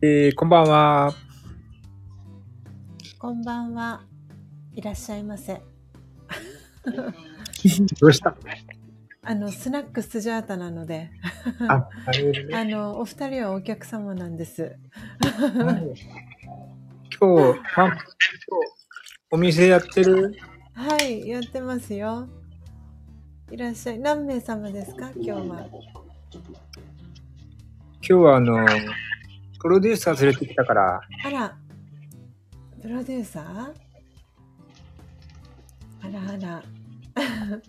えー、こんばんは。こんばんは。いらっしゃいませ。どうした？あの、スナックスジャータなので、あ。あの、お二人はお客様なんです。今日、ま、今日お店やってる？はい、やってますよ。いらっしゃい。何名様ですか？今日は。今日はあの、プロデューサー連れてきたから、あら、プロデューサー？あらあら。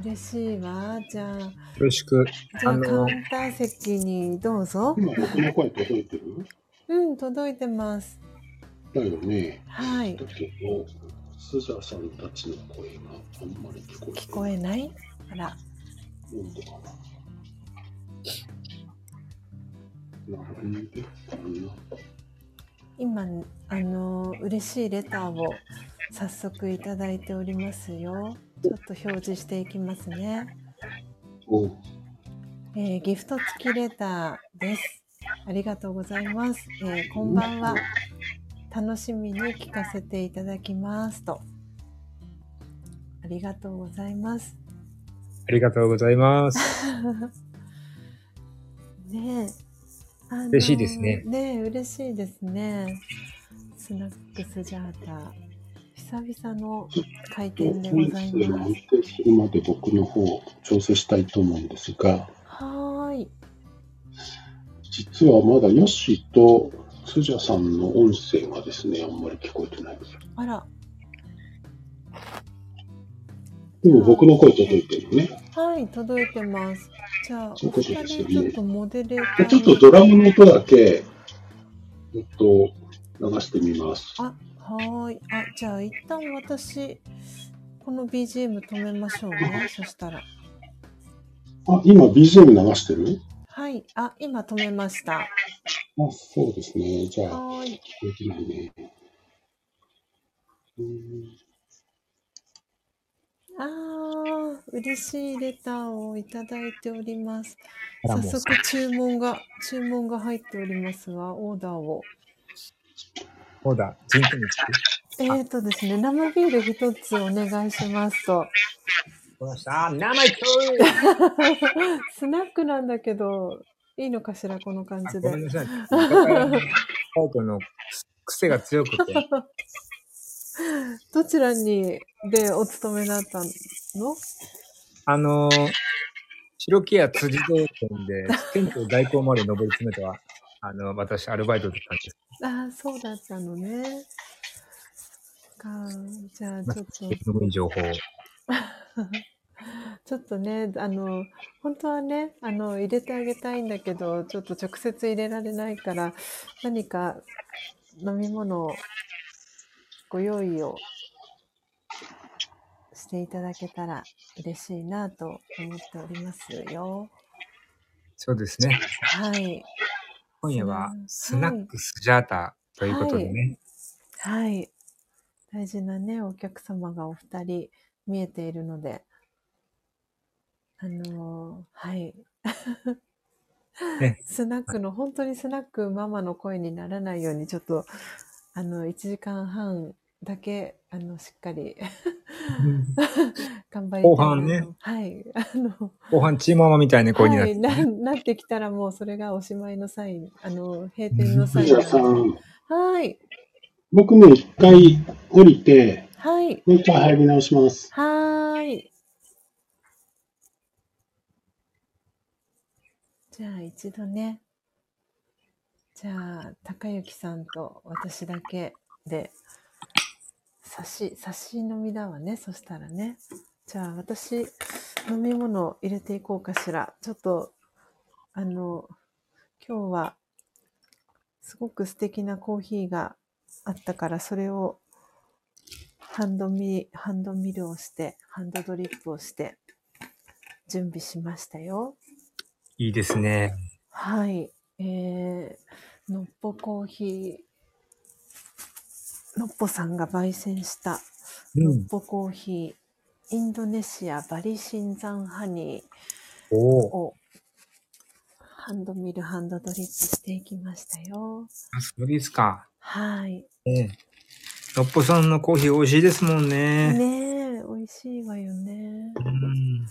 嬉しいわ。じゃあ、よろしく。じゃああのカウンター席にどうぞ。今僕の声届いてる？うん、届いてます。だよね。はいだ。けど、スジャさんたちの声があんまり聞こえて聞こえない？あら。なんでかな。今あの嬉しいレターを早速いただいておりますよ。ちょっと表示していきますね、えーギフト付きレターです。ありがとうございます、えーこんばんは。楽しみに聞かせていただきます。と。ありがとうございます。ありがとうございます。ねえあの嬉しいですね。ねえ嬉しいですね。スナックスジャータ。久々の開店でございます。定するまで僕の方調整したいと思うんですが、はーい。実はまだヨッシーとスジャさんの音声がですね、あんまり聞こえてないんですよ。あら。でも僕の声届いてるね。はい届いてます。じゃあちょっとモデレーターちょっとドラムの音だけ、えっと、流してみます。あはーい。あじゃあ一旦私この BGM 止めましょうね。そしたら。あ、今 BGM 流してる？はい。あ今止めました。あ、そうですね。じゃあ、はーい。聞こえてないね。うーんあー嬉しいレターをいただいておりますあらもう早速注文が注文が入っておりますがオーダーをそうだ、ジンクにつく。えーとですね生ビール一つお願いしますと来ました。生意気 スナックなんだけどいいのかしらこの感じでごめんなさい。カイトの癖が強くて。どちらにでお勤めだったの？あのー、白木屋辻堂店で、店長代行まで上り詰めたは、あの、私、アルバイトだったんです。ああそうだったのねかじゃあまあちょっといい情報を。ちょっとね、あの、本当はね、あの、入れてあげたいんだけど、ちょっと直接入れられないから、何か飲み物をご用意をしていただけたら嬉しいなと思っておりますよ。そうですね。はい。今夜ははいスナックスジャータということでね。はい。大事なね、お客様がお二人見えているので、あのーはい。ね スナックの、本当にスナックママの声にならないように、ちょっと、あの、1時間半だけ、あの、しっかり 頑張り後半ね。はい。あの、後半チーママみたいな声になって、はい、ななってきたらもうそれがおしまいのサイン、あの、閉店のサインはい。僕ね、一回降りて、はい。もう一回入り直します。はーい。じゃあ一度ね、じゃあ高之さんと私だけで、差し、差し飲みだわね、そしたらね。じゃあ私、飲み物入れていこうかしら。ちょっと、あの、今日は、すごく素敵なコーヒーがあったから、それをハンドミ、ハンドミルをして、ハンドドリップをして、準備しましたよ。いいですね。はい。えー、のっぽコーヒー、のっぽさんが焙煎した、うん。のっぽコーヒー、インドネシアバリシンザンハニー。を、ハンドミル、ハンドドリップしていきましたよ。あ、そうですか。はい。ええ。のっぽさんのコーヒー美味しいですもんね。ねえ、美味しいわよね。うん。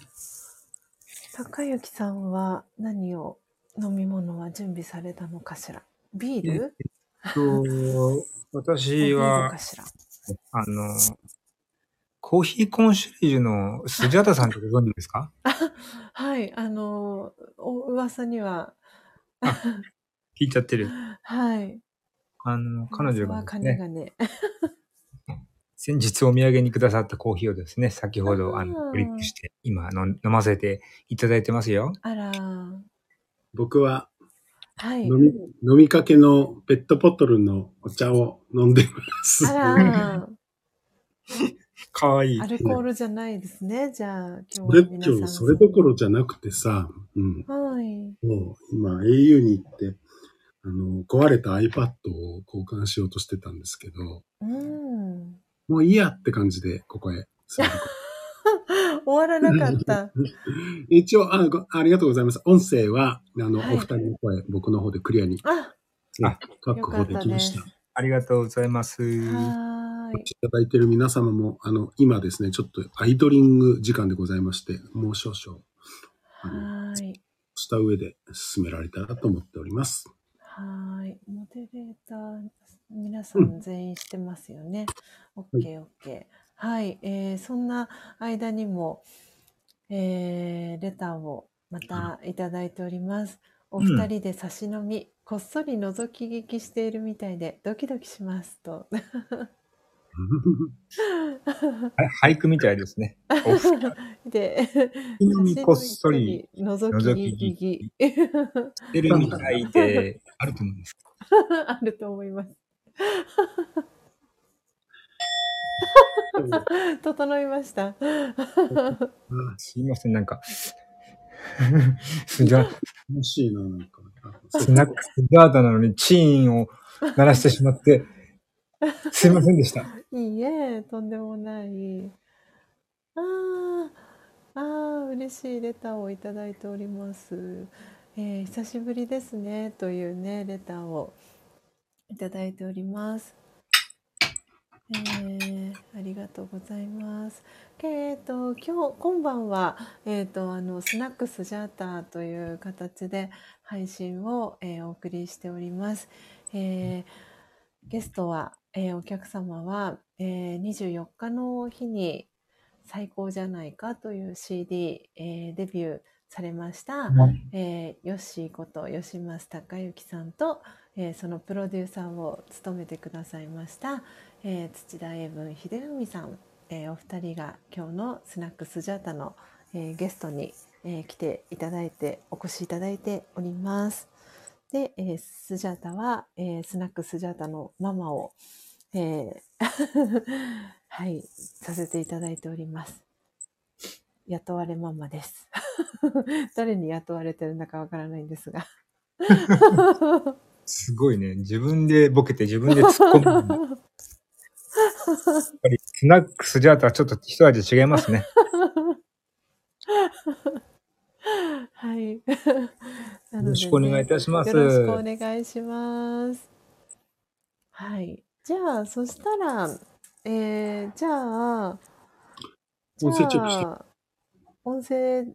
高幸さんは何を飲み物は準備されたのかしら？ビール？と、ビー私ルはあの、コーヒーコンシェリージュのスジャタさんってご存知ですか？はい、あの、お噂には、聞いちゃってる。はい。あの、彼女はがね、金がね。先日お土産にくださったコーヒーをですね、先ほど、あの、クリップして、今の、飲ませていただいてますよ。あら、僕ははい。飲み、飲みかけのペットボトルのお茶を飲んでます。あら、かわいいア。ルコールじゃないですね。じゃあ、今日それは皆さん。今日それどころじゃなくてさ、うん。はい。もう今 au に行って、あの、壊れた iPad を交換しようとしてたんですけど、うん。もういいやって感じで、ここへ。終わらなかった。一応あご、ありがとうございます。音声は、あの、はいお二人の声、僕の方でクリアにあ、あ確保できました。ありがとうございます。い。いただいている皆様も、あの、今ですね、ちょっとアイドリング時間でございまして、もう少々、あの、はーい。した上で進められたらと思っております。はーい。モデレーター、皆さん全員してますよね。オッケーオッケー。はい。えー、そんな間にも、えー、レターをまたいただいております。お二人で差し飲み、こっそり覗き聞きしているみたいでドキドキしますと。はい俳句みたいですね。で、こっそり覗き聞き。してるみたいで、あると思うんです。あると思います。整いました。すいません、なんか、スジャ、楽しいな、なんか。あスナックスジャータなのにチーンを鳴らしてしまって、すいませんでした。いいえ、とんでもない。ああ、ああ、嬉しいレターをいただいております。えー久しぶりですね、というね、レターをいただいております。えーありがとうございます。えっ、と、今日、今晩は、えっ、と、あの、スナックスジャーターという形で配信を、えーお送りしております。えーゲストは、えーお客様は、えー24日の日に最高じゃないかという CD、えーデビューされました、えーヨッシーこと吉増孝之さんと、えーそのプロデューサーを務めてくださいました、えー土田英文秀文さん、えーお二人が今日のスナックスジャータの、えーゲストに、えー来ていただいてお越しいただいております。で、えースジャータは、えースナックスジャータのママを、えー はい、させていただいております。雇われママです。誰に雇われてるんだかわからないんですが。すごいね。自分でボケて自分で突っ込む。やっぱりスナックスジャータはちょっと一味違いますね。はい。よ よろしくお願いいたしますよろしくお願いします。はい。じゃあ、そしたら、えー、じゃあ、音声チェックしてじゃあ音声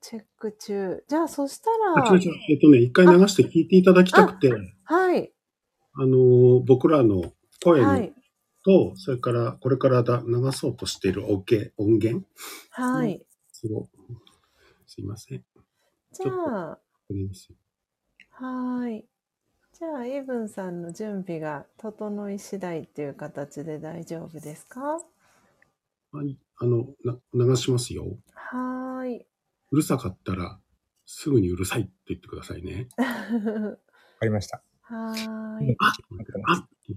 チェック中。じゃあ、そしたら。えっとね、一回流して聞いていただきたくて、あはい。の、僕らの声のはい。と、それから、これからだ流そうとしている音源、音源？はい。すごすいません。じゃあ、はい。じゃあ、イブンさんの準備が整い次第っていう形で大丈夫ですか？はい。あの、な流しますよ。はーい。うるさかったら、すぐにうるさいって言ってくださいね。わかりました。はーい。ああってい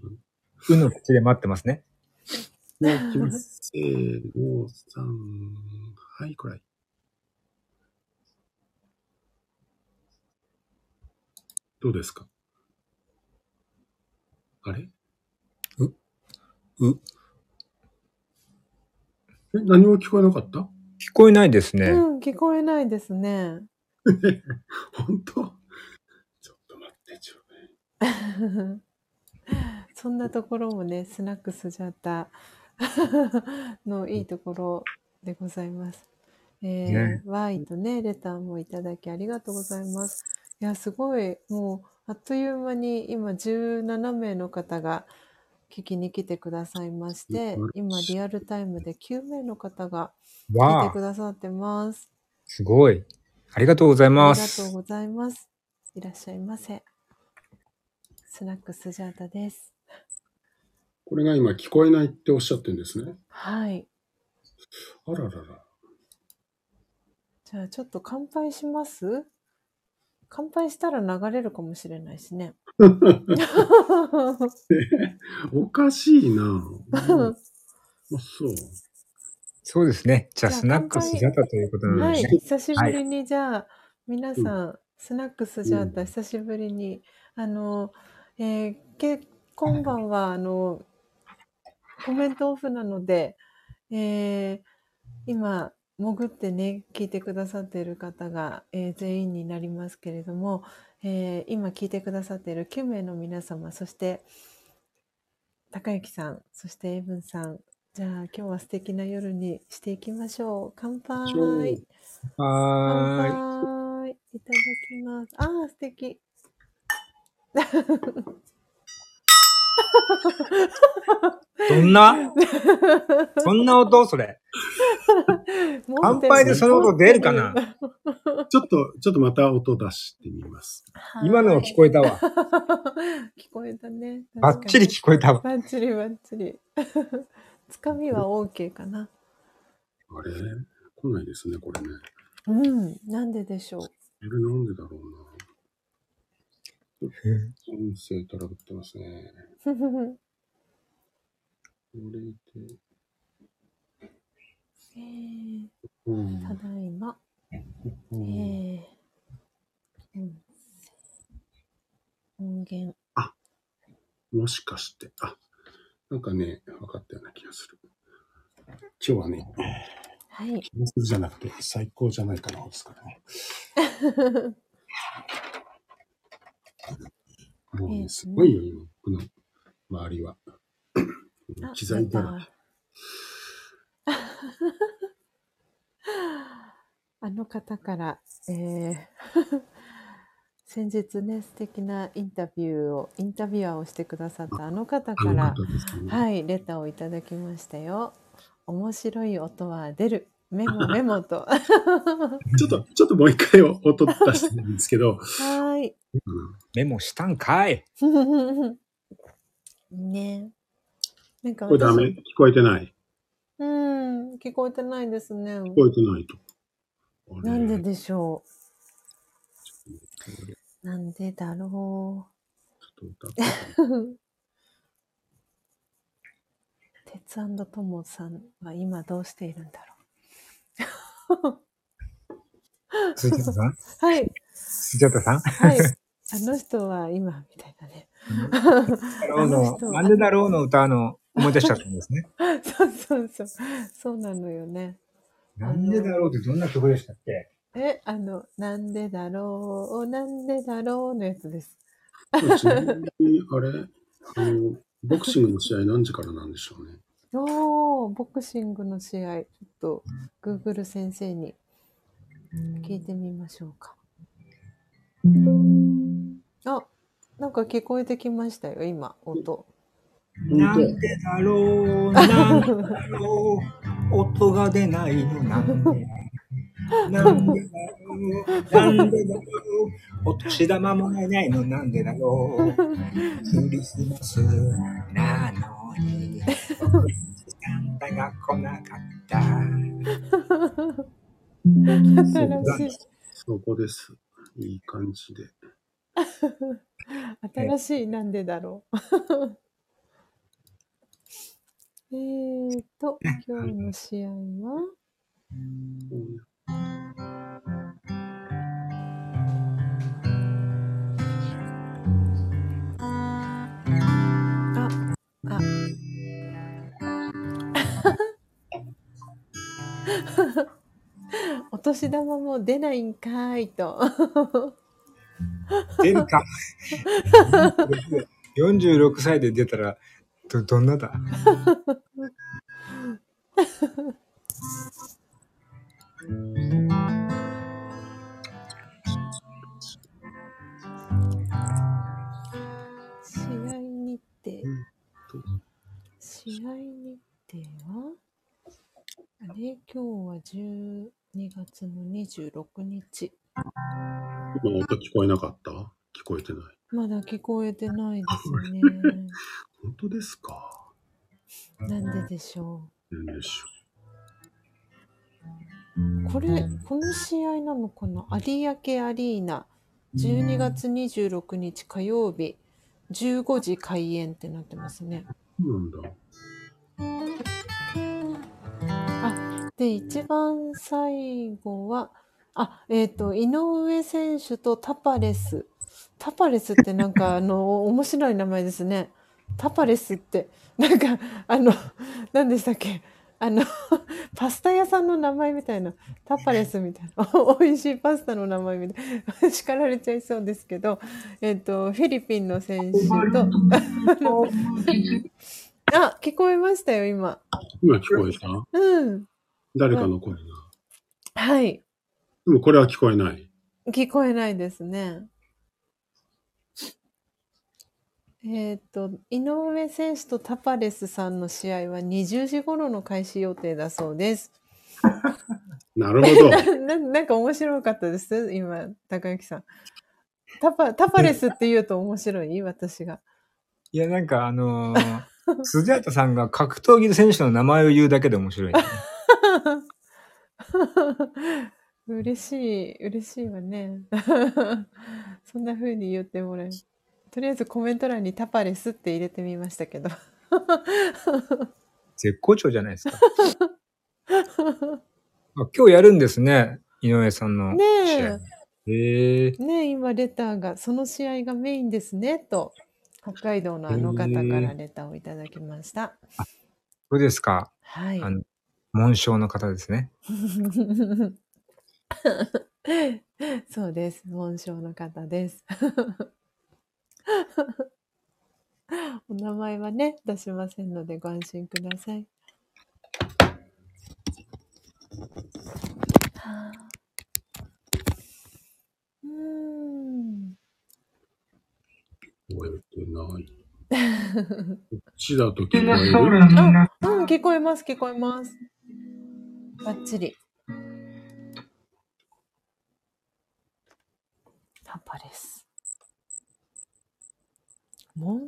ううの口で待ってますね。もういきます。せーの、三、はい、くらい。どうですか？あれ？う、え、何も聞こえなかった？聞こえないですね。うん、聞こえないですね。本当？ちょっと待って、ちょっ そんなところもね、スナックスジャータ のいいところでございます。えーね Y とね、レターもいただきありがとうございます。いや、すごい、もう、あっという間に今17名の方が聞きに来てくださいまして今リアルタイムで9名の方が聞いてくださってます。すごい。ありがとうございあます。りがとうございます。いらっしゃいませ。スナックスジャータです。これが今聞こえないっておっしゃってるんですね。はい。あららら。じゃあちょっと乾杯します？乾杯したら流れるかもしれないしね。おかしいな。あ、そう。そうですね。じゃあ、スナックスジャタということなのはいでね。。久しぶりにじゃあ、皆さん、スナックスジャータ、久しぶりに、あの、えーけ、今晩は、あの、コメントオフなので、えー今、潜ってね、聞いてくださっている方が、えー全員になりますけれども、えー今聞いてくださっている9名の皆様、そして、高之さん、そしてエイブンさん、じゃあ今日は素敵な夜にしていきましょう。乾杯。はーい。杯。いただきます。ああ、素敵。どんな？そんな音？それ。乾杯でその音出るかな？ちょっと、ちょっとまた音出してみます。今のは聞こえたわ。聞こえたね。バッチリ聞こえたわ。バッチリバッチリ。つかみは OK かな。あれ？来ないですね、これね。うん。なんででしょう？これなんでだろうな。音声トラブってますね。これで、えーうん。ただいま。うんえーうん音源。もしかして、あ、なんかね、分かったような気がする。今日はね、はい。気がするじゃなくて、最高じゃないかな、ですからね。もうね、えーすごいよ、今、僕の周りは。あ 機材だらまた あの方から、えー 先日ね、素敵なインタビューを、インタビュアーをしてくださったあの方あからね。はい、レターをいただきましたよ。面白い音は出る。メモメモと。はちょっと、ちょっともう一回音出してるんですけど、ーい。うんメモしたんかい。ねなんかこれダメ？聞こえてない？うん、聞こえてないですね。聞こえてないと。なんででしょう？なんでだろちょっと歌ってう？鉄トモさんは今どうしているんだろう。はい、スジャタさん？はい。あの人は今、みたいなね。だろうの、なんでだろうの歌の思い出しちゃったんですね。そうそうそう。そうなのよね。なんでだろうってどんな曲でしたっけ？え、あの、なんでだろう、なんでだろうのやつです。ちなみに、あれ？あの、ボクシングの試合何時からなんでしょうね？おー、ボクシングの試合、ちょっと、Google 先生に聞いてみましょうか。あ、なんか聞こえてきましたよ、今、音。なんでだろう、なんでだろう、音が出ないのなんでなんでだろう、なんでだろう、お年玉もらえないのなんでだろう、クリスマスなのに、サンタが来なかった。新しい、そこです。いい感じで。新しい、なんでだろう。えーと、今日の試合は、あ、あ。音年玉も出ないんかいと。出るか。46歳で出たら、ど、どんなだ？試合日程。試合日程は？あれ？今日は12月の26日。今音聞こえなかった？聞こえてない。まだ聞こえてないですね。本当ですか？なんででしょなんでしょう？これ、この試合なのかな？有明アリーナ、12月26日火曜日、15時開演ってなってますね。う。なんだ。で、一番最後は、あ、えっ、と、井上選手とタパレス。タパレスってなんか、あの、面白い名前ですね。タパレスって、なんか、あの、何でしたっけ？あの、パスタ屋さんの名前みたいな、タパレスみたいな、美味しいパスタの名前みたいな、叱られちゃいそうですけど、えっ、と、フィリピンの選手と、あ、聞こえましたよ、今。今聞こえた？うん。誰かの声が。はい。でもこれは聞こえない。聞こえないですね。えっ、と、井上選手とタパレスさんの試合は20時頃の開始予定だそうです。なるほど。なななんか面白かったです？今、高之さん。タパ、タパレスって言うと面白い？私が。いや、なんかあのー、鈴畑さんが格闘技選手の名前を言うだけで面白い、ね。嬉しい、嬉しいわね。そんな風に言ってもらえる。とりあえずコメント欄にタパレスって入れてみましたけど。絶好調じゃないですか。あ今日やるんですね。井上さんのね試合。へええ、ねえ、今レターが、その試合がメインですね、と、北海道のあの方からレターをいただきました。そうですか。はい。あの、紋章の方ですね。そうです。紋章の方です。お名前はね、出しませんのでご安心ください。はあうーん。聞こえてない。こっちだと聞こえる？あ、うん、聞こえます、聞こえます。バッチリ。タパレス。モン、ん？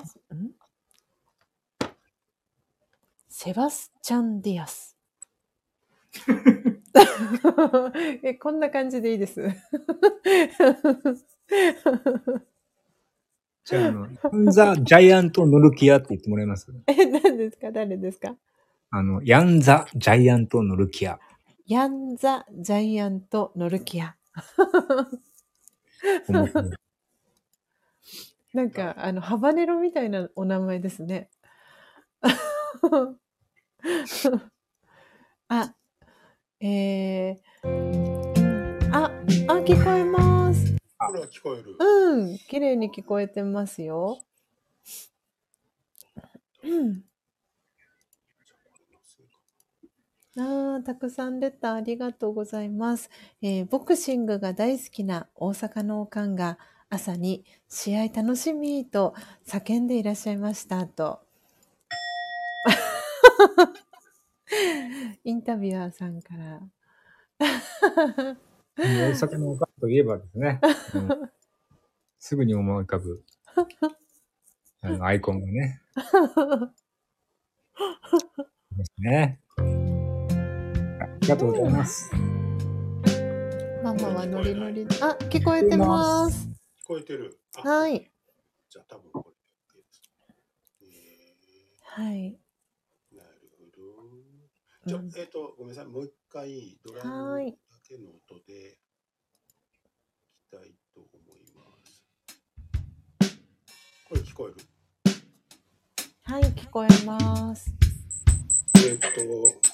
セバスチャン・ディアス。え、こんな感じでいいです。じゃあ、あの、ヤンザ・ジャイアント・ノルキアって言ってもらえます？え、何ですか？誰ですか？あの、ヤンザ・ジャイアント・ノルキア。ヤンザ・ジャイアント・ノルキア。なんか、あの、ハバネロみたいなお名前ですね。あ、えー、あ、あ、聞こえます。これは聞こえる。うん、綺麗に聞こえてますよ。うん。あーたくさんレターありがとうございます、えーボクシングが大好きな大阪のおかんが朝に試合楽しみと叫んでいらっしゃいましたと。インタビュアーさんから。大阪のおかんといえばですね、うんすぐに思い浮かぶ、あの、アイコンがね、ですね。ありがとうございます。ママはノリノリで。あ、聞こえてます。聞こえてる。あはい。じゃあ多分これで OK です。えはい。ー、なるほど。じゃあうん、えっ、と、ごめんなさい。もう一回、ドラムはいだけの音で聞きたいと思います。これ聞こえる？はい、聞こえます。えっ、と、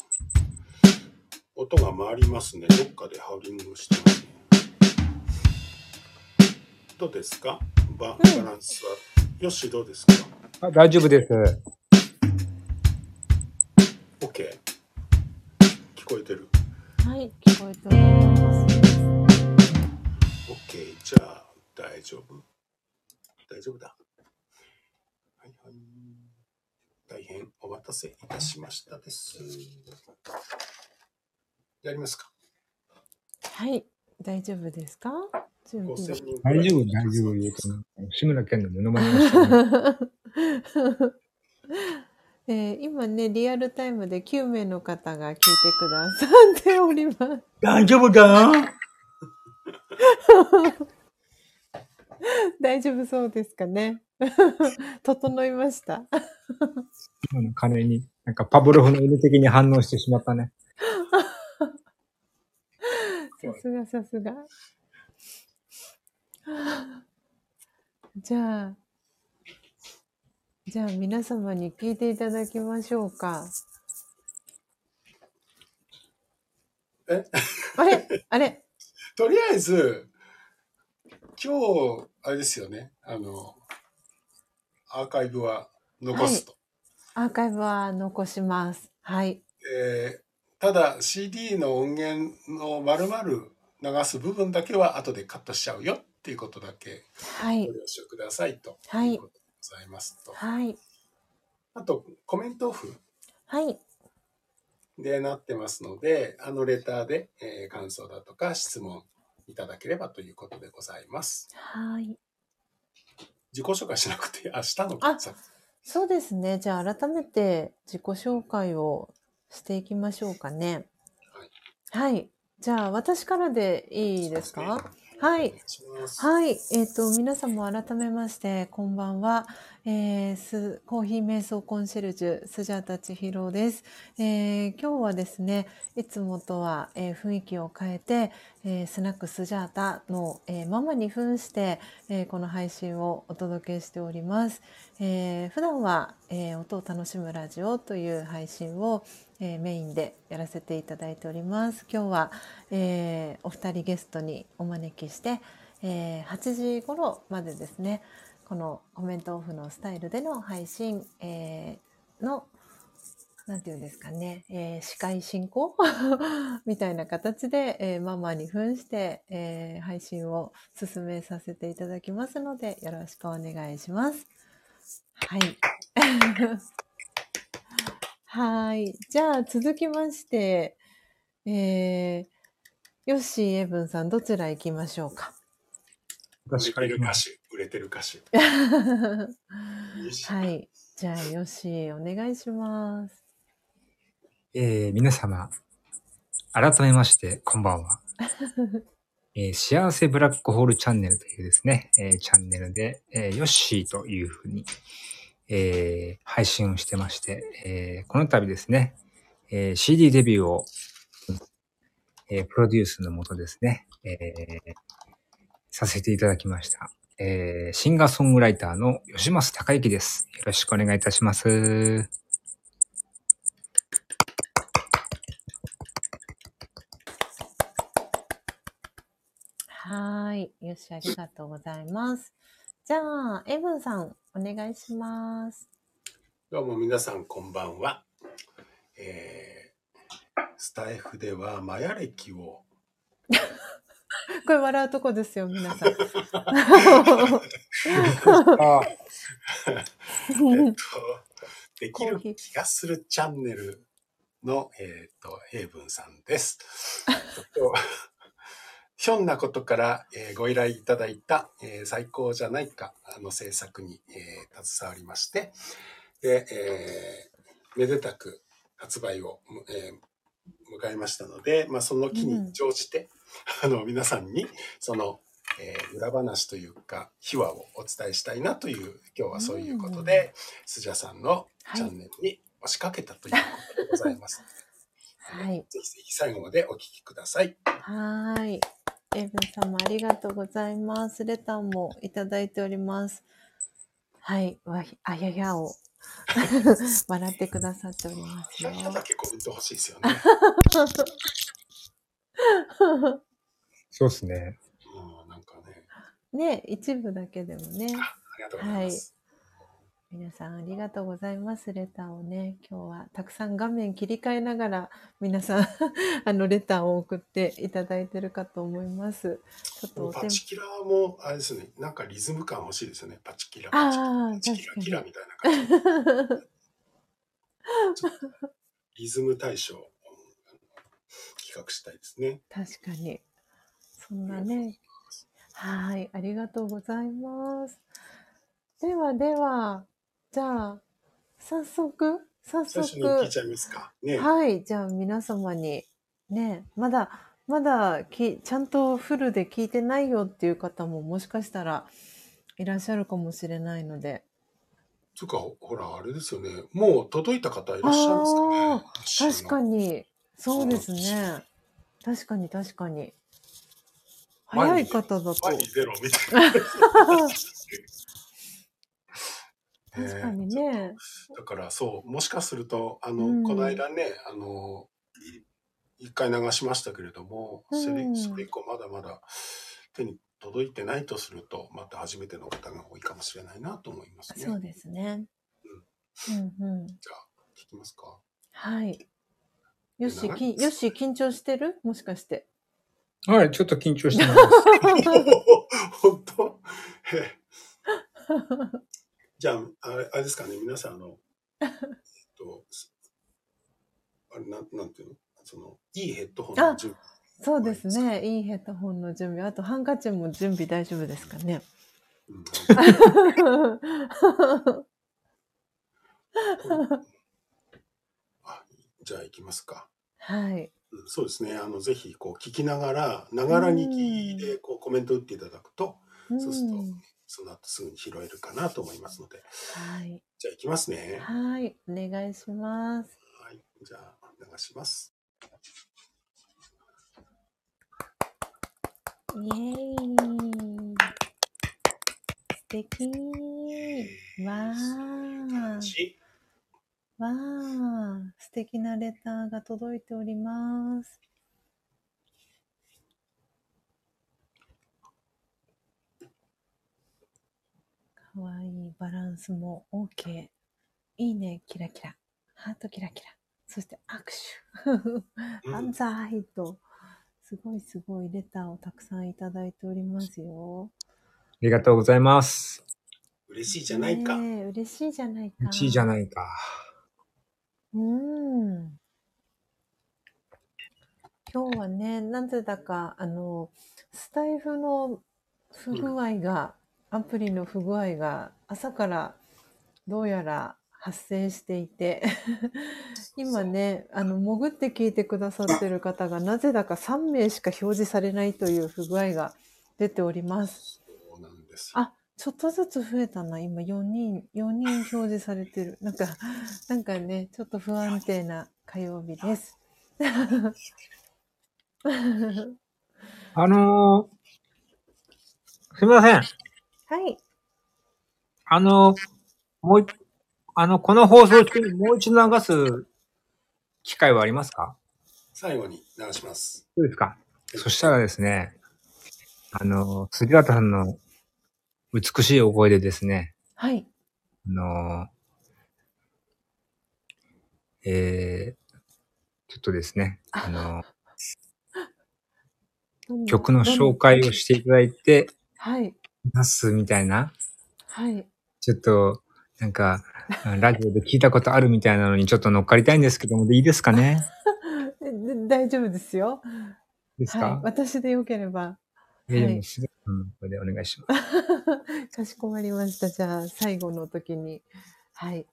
音が回りますね。どっかでハウリングしてますね。どうですか？ババランスは。よし、どうですか？あ大丈夫です。?OK。聞こえてる？はい、聞こえております。OK。じゃあ、大丈夫。大丈夫だ。はいはい。大変お待たせいたしましたです。やりますかはい、大丈夫ですか？準備 ?5000 人くら大い丈夫、大丈夫言うとね、志村けんのモノマネをしてね えー今ね、リアルタイムで9名の方が聞いてくださっております。大丈夫だ 大丈夫そうですかね？整いました。今の鐘に、なんかパブロフの犬的に反応してしまったね。さすがさすが。じゃあ、じゃあ皆様に聞いていただきましょうか。え？あれ？あれ？とりあえず、今日、あれですよね。あの、アーカイブは残すと。アーカイブは残します。はい。えーただ CD の音源の丸々流す部分だけは後でカットしちゃうよっていうことだけはいご。了承くださいと。はいいうことでございますと。はい。あと、コメントオフはい。でなってますので、あのレターで、えー感想だとか質問いただければということでございます。はい。自己紹介しなくて明日のあさそうですね。じゃあ改めて自己紹介をしていきましょうかね。はい。じゃあ私からでいいですか？はい。はい。えっ、と、皆様改めまして、こんばんは。えーすコーヒー瞑想コンシェルジュ、スジャータ千尋です。えー今日はですね、いつもとは、えー雰囲気を変えて、えースナックスジャータの、えーママに扮して、えーこの配信をお届けしております。えー普段は、えー音を楽しむラジオという配信を、えーメインでやらせていただいております。今日は、えーお二人ゲストにお招きして、えー8時頃までですねこのコメントオフのスタイルでの配信、えーのなんていうんですかね、えー司会進行？みたいな形で、えーママに扮して、えー配信を進めさせていただきますのでよろしくお願いします。はい。はい。じゃあ続きまして、えー、ヨッシー、エブンさん、どちら行きましょうか？売れ私からてる歌手、売れてる歌手。はい。じゃあ、ヨッシー、お願いします。えー皆様、改めまして、こんばんは。えー幸せブラックホールチャンネルというですね、えーチャンネルで、えーヨッシーというふうに、えー配信をしてまして、えーこの度ですね、えー CD デビューを、えープロデュースのもとですね、えーさせていただきました。えーシンガーソングライターの吉松隆之です。よろしくお願いいたします。はい。よし、ありがとうございます。じゃあ、エブンさん、お願いします。どうも皆さんこんばんは。えー、スタイフではマヤ歴をこれ笑うとこですよ、皆さん。えっと、できる気がするチャンネルの、えっと、ヘイブンさんです。とひょんなことから、えーご依頼いただいた、えー最高じゃないか、あの制作に、えー携わりまして、で、えーめでたく発売を、えー迎えましたので、まあ、その機に乗じて、あの、皆さんに、その、えー裏話というか、秘話をお伝えしたいなという、今日はそういうことで、スジャさんのチャンネルに押しかけたということでございます。はい。ぜひぜひ最後までお聞きください。はーい。エブン様、ありがとうございます。レターもいただいております。はい。わひ、あややを 笑ってくださっておりますよ。100だけコメント欲しいですよね。そうですね。うん、なんかね。ね、一部だけでもね。ありがとうございます。皆さんありがとうございます。レターをね、今日はたくさん画面切り替えながら皆さん あのレターを送っていただいてるかと思います。ちょっとパチキラも、あれですね、なんかリズム感欲しいですよね。パチキラ、パチああ、パチ確かにキラキラみたいな感じリズム大賞、うん企画したいですね。確かに。そんなね。はい、ありがとうございます。ではでは、じゃあ、早速、早最初に聞速い、ちゃいますか。ね。はい、じゃあ皆様に、ね、まだ、まだき、ちゃんとフルで聞いてないよっていう方ももしかしたらいらっしゃるかもしれないので、つうか、ほほら、あれですよね。もう届いた方いらっしゃいますかねあ。確かに。に、そうですね。確かに確かに。早い方だと。前に出ろみたいな。確かにね。だからそう、もしかすると、あの、うんこの間ね、あの、い一回流しましたけれども、それうんそれ以降まだまだ手に届いてないとすると、また初めての方が多いかもしれないなと思いますね。そうですね。うんうん。じゃあ、聞きますか。はい。よし、きよし、緊張してる？もしかして。はい、ちょっと緊張してます。本当？え じゃあ、ですかね、皆さん、あの、えっと、すあれなん、なんていうの？その、いいヘッドホンの準備。そうですね。いいヘッドホンの準備。あと、ハンカチも準備大丈夫ですかね。うん あじゃあ行きますか。はい。うんそうですね。あの、ぜひ、こう、聞きながら、ながら聞きで、こう、コメント打っていただくと、うんそうするとその後すぐに拾えるかなと思いますので。はい。じゃあ行きますね。はい。お願いします。はい。じゃあ、流します。イエーイ。素敵。わー。しわあ、素敵なレターが届いております。かわいいバランスも OK。いいね、キラキラ。ハートキラキラ。そして握手。万歳と。すごいすごいレターをたくさんいただいておりますよ。ありがとうございます。嬉しいじゃないか。ねえ嬉しいじゃないか。1位じゃないか。うん。今日はね、なぜだか、あの、スタイフの不具合が、アプリの不具合が朝からどうやら発生していて、今ね、あの、潜って聞いてくださってる方がなぜだか3名しか表示されないという不具合が出ております。そうなんですよ。あ、ちょっとずつ増えたな。今4人、4人表示されてる。なんか、なんかね、ちょっと不安定な火曜日です。あのーすいません。はい。あの、もう一、あの、この放送中にもう一度流す機会はありますか？最後に流します。そうですか。そしたらですね、あの、杉畑さんの美しいお声でですね、はい。あの、えー、ちょっとですね、あの、曲の紹介をしていただいて、はい。ますみたいな、はい。ちょっと、なんか、ラジオで聞いたことあるみたいなのにちょっと乗っかりたいんですけども、でいいですかね？で大丈夫ですよ。ですか、はい。私でよければ。えーはいうん、これでお願いします。かしこまりました。じゃあ、最後の時に。はい。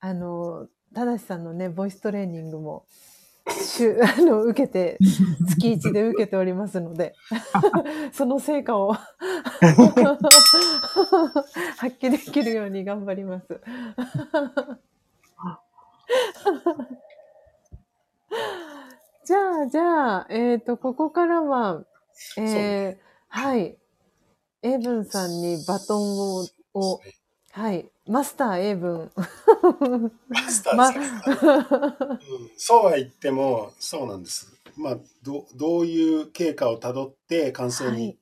あの、ただしさんのね、ボイストレーニングも、しゅあの、受けて、月一で受けておりますので、その成果を 発揮できるように頑張ります。じゃあ、じゃあ、えっ、と、ここからは、えーはい。エイブンさんにバトンを、はい。マスター英文。マスターまさん、うん、そうは言っても、そうなんです。まあ、どどういう経過をたどって完成に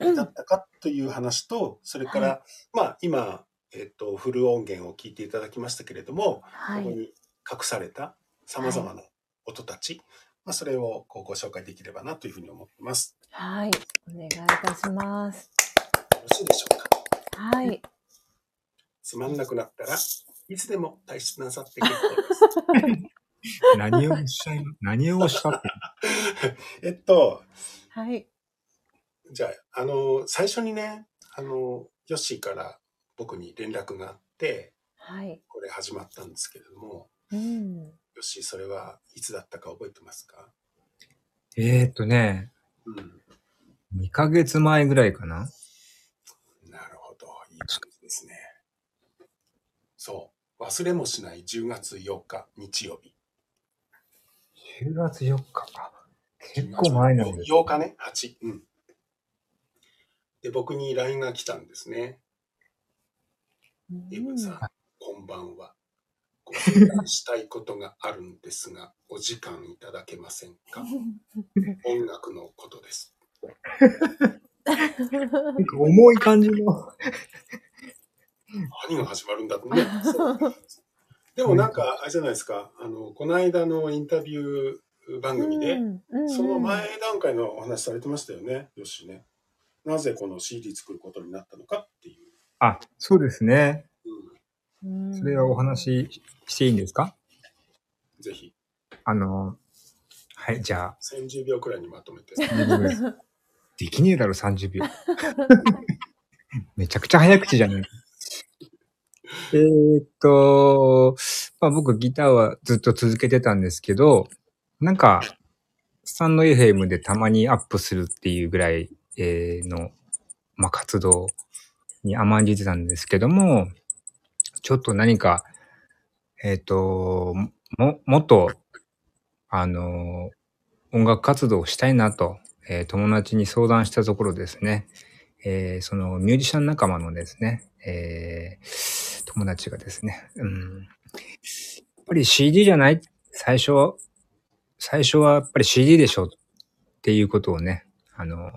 至ったかという話と、それから、はまあ、今、えっと、フル音源を聞いていただきましたけれども、はい。ここに隠された様々な音たち、まあ、それをこうご紹介できればなというふうに思ってます。はい。お願いいたします。よろしいでしょうか？はい。つまんなくなったらいつでも退出なさって結構です。何をおっしゃい、何をおっしゃって えっと、はい。じゃあ、あの、最初にね、あの、ヨッシーから僕に連絡があって、はい。これ始まったんですけれども、うん。ヨッシーそれはいつだったか覚えてますか？えーっとね、うん。2ヶ月前ぐらいかななるほど。いい感じですね。忘れもしない10月8日日曜日。10月4日か。結構前なんです。8日ね、8。うん。で、僕に LINE が来たんですね。イブさん、こんばんは。ご相談したいことがあるんですが、お時間いただけませんか？音楽のことです。なんか重い感じの。何が始まるんだってね。でもなんか、あれじゃないですか、あの、この間のインタビュー番組で、その前段階のお話されてましたよね、よしね。なぜこの CD 作ることになったのかっていう。あ、そうですね。うん、それはお話ししていいんですか？ぜひ、あの、はい、じゃあ、30秒くらいにまとめて。できねえだろ、30秒。めちゃくちゃ早口じゃない。えっと、まあ、僕ギターはずっと続けてたんですけど、なんか、スタンド FM でたまにアップするっていうぐらい、えーの、まあ、活動に甘んじてたんですけども、ちょっと何か、えーっと、も、もっと、あの、音楽活動をしたいなと、えー友達に相談したところですね、えーそのミュージシャン仲間のですね、えー友達がですね、うん、やっぱり CD じゃない。最初は、最初はやっぱり CD でしょっていうことをね、あの、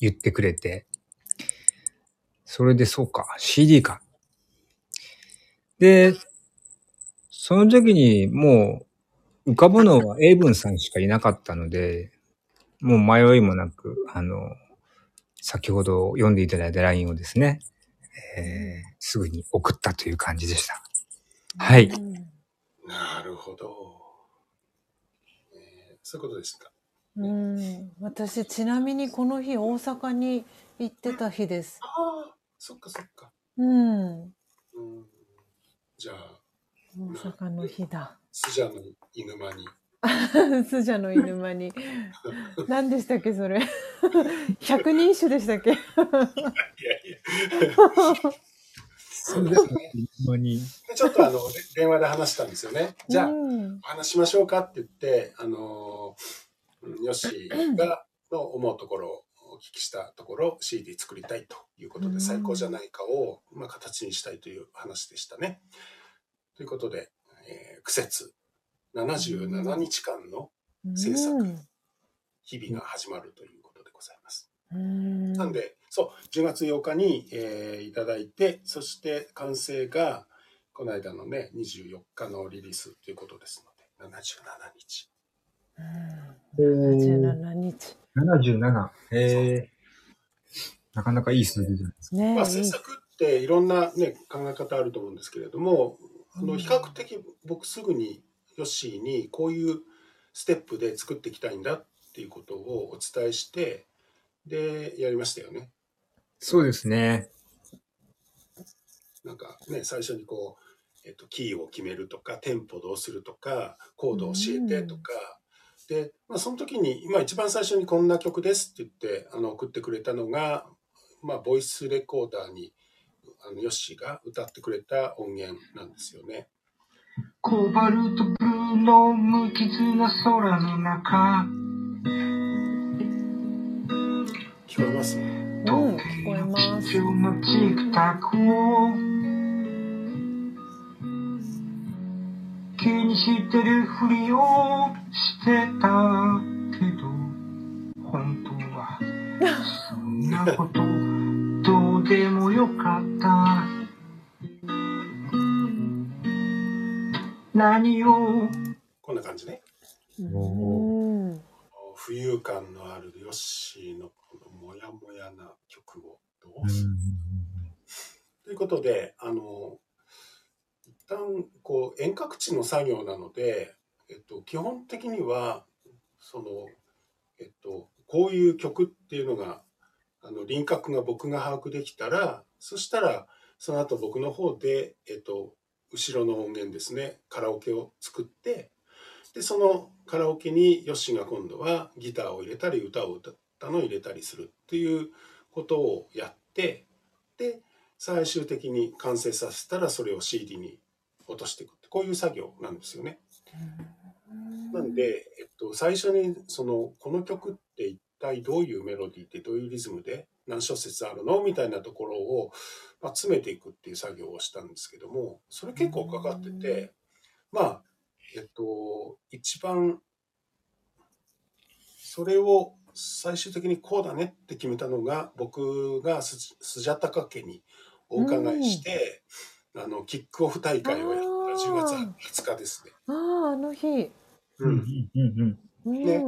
言ってくれて、それでそうか、CD か。で、その時にもう浮かぶのは英文さんしかいなかったので、もう迷いもなく、あの、先ほど読んでいただいた LINE をですね、えーすぐに送ったという感じでした。はいうんなるほど。えーそういうことでした。うん、私ちなみにこの日大阪に行ってた日です。ああ、そっかそっか。うん、うん、じゃあ、大阪の日だ。スジャの犬間に。スジャの犬間に。何でしたっけそれ。百人一首でしたっけ？いやいや。そうですね。に。ちょっとあの、電話で話したんですよね。じゃあ、うんお話しましょうかって言って、あのー、うんヨッシーが、の思うところをお聞きしたところ、CD 作りたいということで、最高じゃないかを、まあ、形にしたいという話でしたね。ということで、えー苦節77日間の制作日々が始まるということでございます。うんなんで、そう、10月8日に、えーいただいて、そして完成が、この間のね、24日のリリースということですので、77日。うん77日。77。えー、なかなかいい数字じゃないですか。ねまあ、制作っていろんなね、考え方あると思うんですけれども、あの、うん比較的僕すぐにヨッシーにこういうステップで作っていきたいんだっていうことをお伝えして、で、やりましたよね。そうですね。なんかね、最初にこう、えっと、キーを決めるとか、テンポどうするとか、コード教えてとか、で、まあ、その時に、まあ、一番最初にこんな曲ですって言って、あの、送ってくれたのが、まあ、ボイスレコーダーに、あの、ヨッシーが歌ってくれた音源なんですよね。コバルトブルーの無傷な空の中。聞こえます？うん、聞こえます。チクタクを気にしてるふりをしてたけど本当はそんなことどうでもよかった何を？こんな感じね。うん。浮遊感のあるヨッシーのこのモヤモヤな曲をどううする、ということで、あの、一旦こう遠隔地の作業なので、えっと、基本的には、その、えっと、こういう曲っていうのが、あの、輪郭が僕が把握できたら、そしたら、その後僕の方で、えっと、後ろの音源ですね、カラオケを作って、で、そのカラオケにヨッシーが今度はギターを入れたり歌を歌ったのを入れたりするっていうことをやって、で、最終的に完成させたらそれを CD に落としていくってこういう作業なんですよね。なんで、えっと、最初にそのこの曲って一体どういうメロディーでどういうリズムで何小節あるの？みたいなところを、まあ、詰めていくっていう作業をしたんですけどもそれ結構かかっててまあえっと一番それを最終的にこうだねって決めたのが僕がススジャタカ家にお伺いして、あのキックオフ大会をやった10月20日ですね。ああ、あの日。うんうんうんうん。うん。ね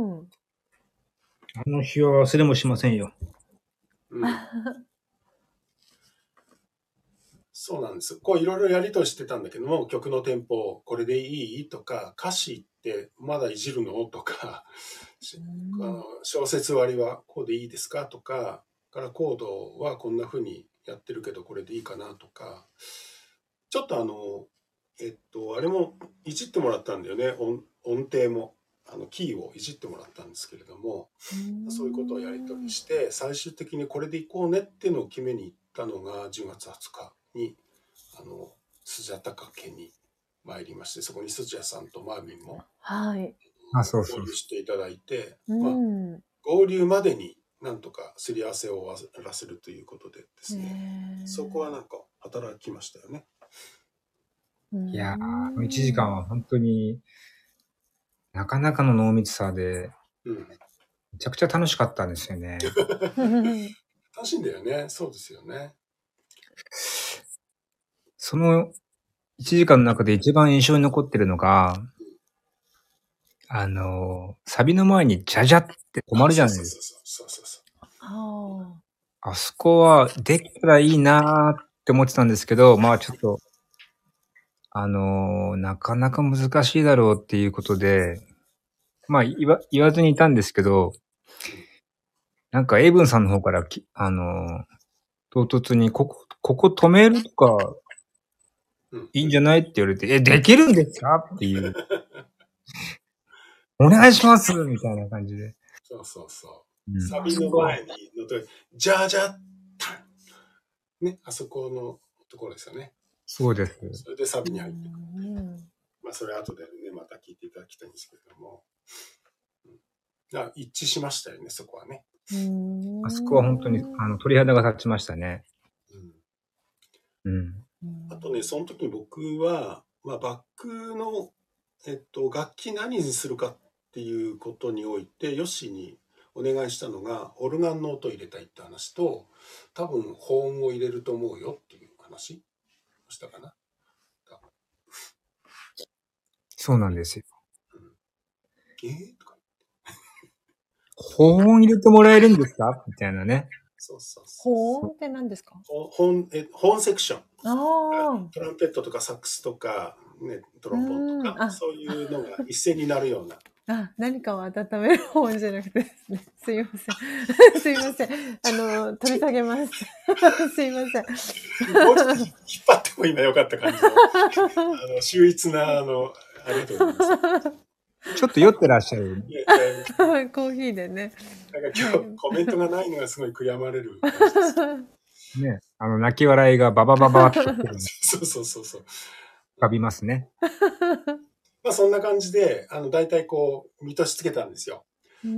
あの日は忘れもしませんよ。うん。そうなんです。こういろいろやりとりしてたんだけども、曲のテンポこれでいい？とか、歌詞ってまだいじるの？とか、しあの小説割りはこうでいいですか？とか、からコードはこんな風にやってるけどこれでいいかな？とか、ちょっとあの、えっと、あれもいじってもらったんだよね。音音程も、あの、キーをいじってもらったんですけれども、そういうことをやり取りして、最終的にこれでいこうねっていうのを決めに行ったのが10月20日に、あの、スジャタカ家に参りまして、そこにスジャさんとマーミンもはい。あ、そうそう合流していただいて、うまあ、ん。合流までになんとかすり合わせを終わらせるということでですね、ねそこはなんか働きましたよね。いいやー、あの1時間は本当になかなかの濃密さで、うん。めちゃくちゃ楽しかったんですよね。楽しいんだよね。そうですよね。その1時間の中で一番印象に残ってるのが、あの、サビの前にジャジャって止まるじゃないですか。そうそうそうそうああそこはできたらいいなーって思ってたんですけど、まあちょっと、あのーなかなか難しいだろうっていうことで、まあ言わ言わずにいたんですけど、なんかエイブンさんの方からき、あのー唐突に、ここ、ここ止めるとかうんいいんじゃないって言われて、え、できるんですかっていう。お願いしますみたいな感じで。そうそうそう。うんサビの前にのと、じゃじゃね、あそこのところですよね。そうです。それでサあ。ビに入ってくる。うんまあ、それ後でね、また聞いていただきたいんですけれども。うんあ一致しましたよね、そこはね。うんあそこは本当に、あの、鳥肌が立ちましたね。うんうん。あとね、その時に僕は、まあ、バックの、えっと、楽器何にするかっていうことにおいて、ヨッシーにお願いしたのが、オルガンの音を入れたいって話と、多分、保音を入れると思うよっていう話をしたかな。そうなんですよ。えー、とか。保温入れてもらえるんですか？みたいなね。そうそうそう。保音って何ですか？ほ本え本セクション。あトランペットとかサックスとか、ね、トロンボーンとか、そういうのが一斉になるような。あ。あ、何かを温める保音じゃなくてですね。すいません。すいません。あの、取り下げます。すいません。もうちょっと引っ張っても今よかった感じの、あの、秀逸な、あの、ありがとうございます。ちょっと酔ってらっしゃる。コーヒーでね。なんか今日コメントがないのがすごい悔やまれる感じです。ね。あの、泣き笑いがババババってそうそうそうそう。浮かびますね。まあそんな感じで、あの、大体こう、見としつけたんですよ。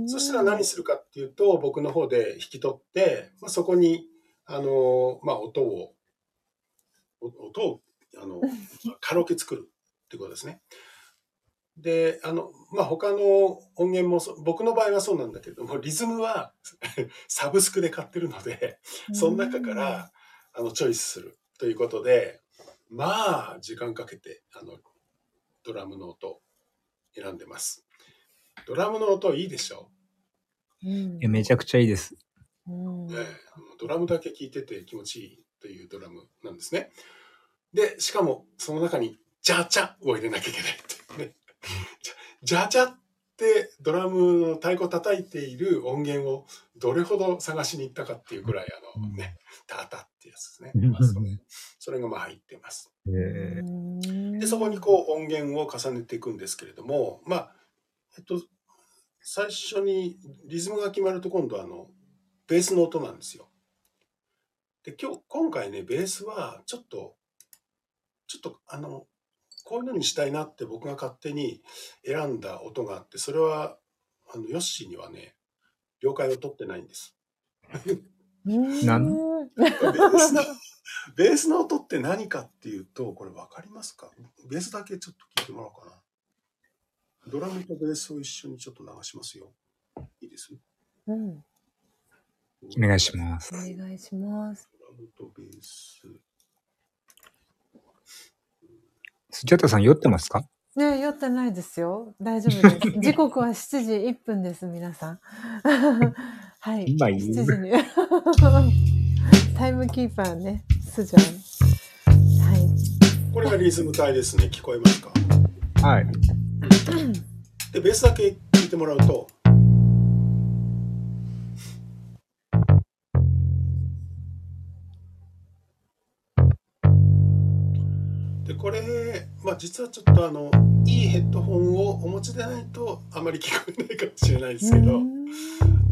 そしたら何するかっていうと、僕の方で引き取って、まあ、そこに、あの、まあ、音を、お音を、あの、カラオケ作るっていうことですね。で、あの、まあ、他の音源もそ、僕の場合はそうなんだけれども、リズムは サブスクで買ってるので、その中から、あの、チョイスするということで、まあ、時間かけて、あの、ドラムの音を選んでます。ドラムの音いいでしょ？うんいやめちゃくちゃいいです。うんええあのドラムだけ聴いてて気持ちいいというドラムなんですね。で、しかもその中にジャチャを入れなきゃいけないっていうね。ジ ャジャチャってドラムの太鼓叩いている音源をどれほど探しに行ったかっていうぐらいあのね、タタってやつですね。まあそれそれがまあ入ってます。えーで、そこにこう音源を重ねていくんですけれども、まあ、えっと、最初にリズムが決まると今度あの、ベースの音なんですよ。で、今日、今回ね、ベースはちょっと、ちょっとあの、こういうのにしたいなって僕が勝手に選んだ音があって、それは、あの、ヨッシーにはね、了解を取ってないんです。うん？なんベー スの、ベースの音って何かっていうと、これ分かりますか？ベースだけちょっと聞いてもらおうかな。ドラムとベースを一緒にちょっと流しますよ。いいです？うんお願いしますお。願いします。ドラムとベース。スチャッタさん酔ってますか？ね酔ってないですよ。大丈夫です。時刻は7時1分です、皆さん。はい。今言う7時に。タイムキーパーね、スジャン。はい。これがリズム体ですね。聞こえますか？はい。で、ベースだけ聞いてもらうと、で、これ、まあ実はちょっとあの、いいヘッドホンをお持ちでないとあまり聞こえないかもしれないですけど、うん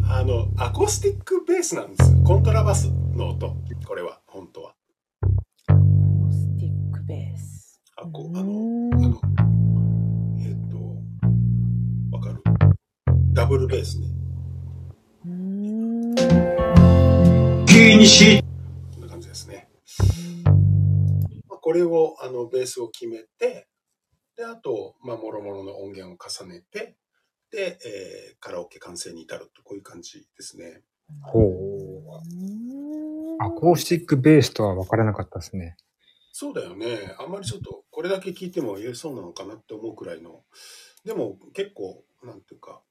あの、アコースティックベースなんです。コントラバスの音。これは、本当は。アコースティックベース。あこうあの、んあの、えっ、と、わかる？ダブルベースね。うん気にしこんな感じですね。まあこれを、あの、ベースを決めて、で、あと、まあ、もろもろの音源を重ねて、で、えーカラオケ完成に至ると、こういう感じですね。ほう。アコースティックベースとは分からなかったですね。そうだよね。あんまりちょっと、これだけ聞いても言えそうなのかなって思うくらいの、でも結構、なんていうか、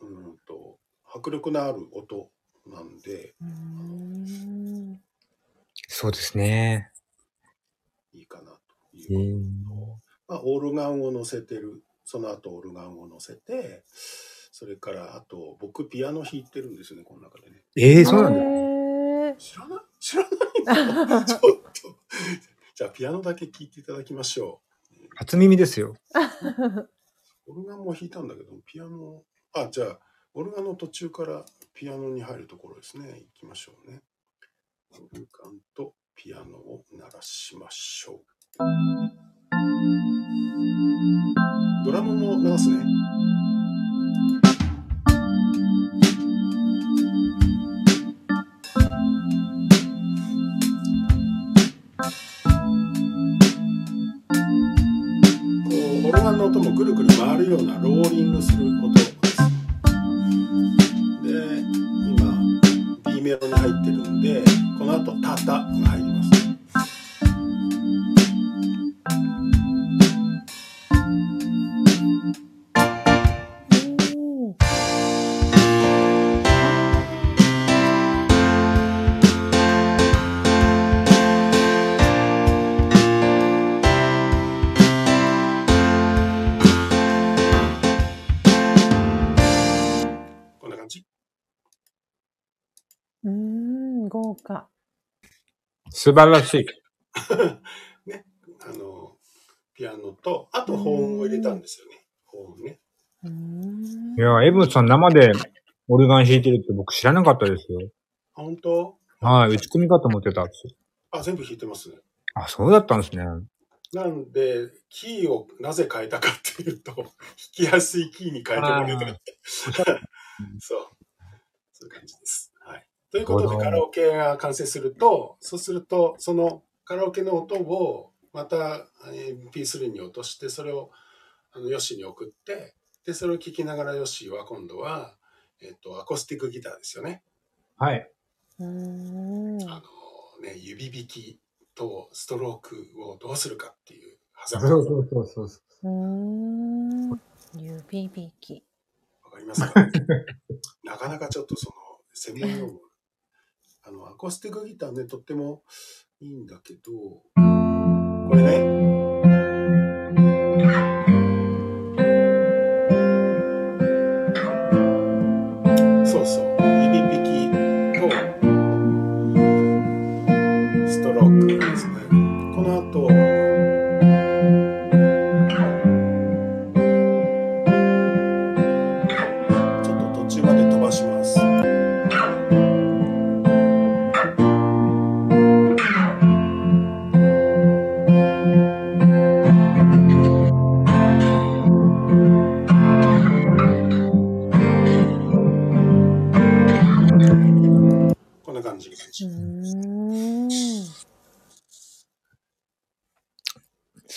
うーんと、迫力のある音なんで、うんそうですね。いいかなとえいうーことと、まあ、オルガンを乗せてる、その後オルガンを乗せて、それから、あと、僕ピアノ弾いてるんですよね、この中でね。えー、そうなんだ。へ知らない？知らないの？ちょっと。じゃあ、ピアノだけ聴いていただきましょ初耳ですよ。う。オルガンも弾いたんだけど、ピアノ、あ、じゃあ、オルガンの途中からピアノに入るところですね。行きましょうね。オルガンとピアノを鳴らしましょう。ドラムも流すね。ようなローリングする音素晴らしい。ね、あの、ピアノと、あと保音を入れたんですよね。保音ね。うんいや、エブンさん生でオルガン弾いてるって僕知らなかったですよ。あ本当？はい、打ち込みかと思ってたんです。あ、全部弾いてます？あ、そうだったんですね。なんで、キーをなぜ変えたかっていうと、弾きやすいキーに変えてもらえたらって。そう。そういう感じです。はい。ということで、カラオケが完成すると、そうすると、そのカラオケの音をまたえー MP3 に落として、それをあのヨッシーに送って、で、それを聴きながらヨッシーは今度は、えっ、と、アコースティックギターですよね。はい。うーん。あのね、指弾きとストロークをどうするかっていう、狭間そうそうそうそうそう。ん。指弾き。わかりますか なかなかちょっとその、専門用語。あの、アコースティックギターね、とってもいいんだけど、これね、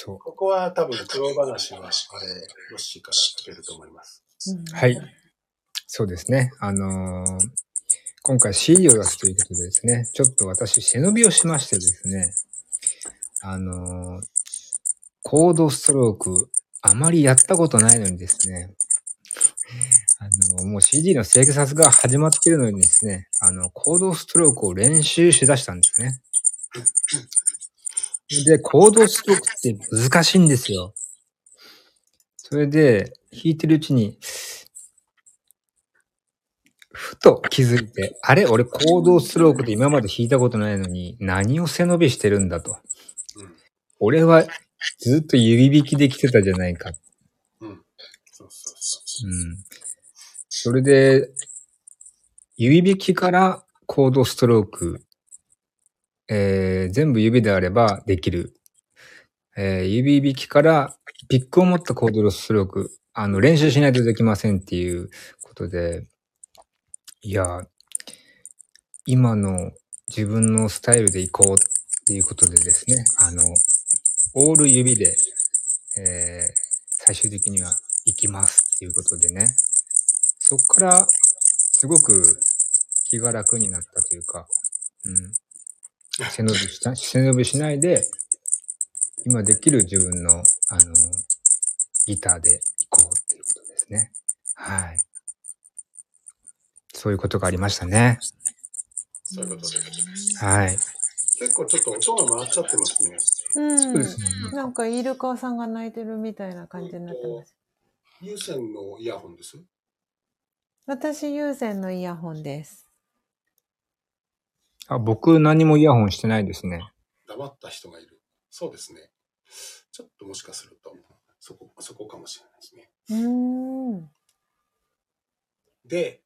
そう。ここは多分苦労話は、あれ、ヨッシーから聞けると思います。はい。そうですね。あのー今回 CD を出すということでですね、ちょっと私背伸びをしましてですね、あのーコードストローク、あまりやったことないのにですね、あのもう CD の制作が始まっているのにですね、あの、コードストロークを練習しだしたんですね。で、コードストロークって難しいんですよ。それで、弾いてるうちに、ふと気づいて、あれ俺コードストロークで今まで弾いたことないのに、何を背伸びしてるんだと。うん。俺はずっと指弾きできてたじゃないか。うん。そうそうそう。うん。それで、指弾きからコードストローク、えー、全部指であればできる。えー、指弾きからピックを持ったコードストローク、あの、練習しないとできませんっていうことで、いや、今の自分のスタイルで行こうっていうことでですね、あの、オール指で、えー、最終的には行きますっていうことでね、そこからすごく気が楽になったというか、うん。背伸びした、背伸びしないで、今できる自分の、あの、ギターで行こうっていうことですね。はい。そういうことがありましたね。そういうことです。はい。結構ちょっと音が回っちゃってますね。うん。そうですね。なんか、イルカさんが泣いてるみたいな感じになってます。有線のイヤホンです？私、有線のイヤホンです。あ、僕何もイヤホンしてないですね。黙った人がいる。そうですね。ちょっともしかすると、そこ、そこかもしれないですね。うーん。で、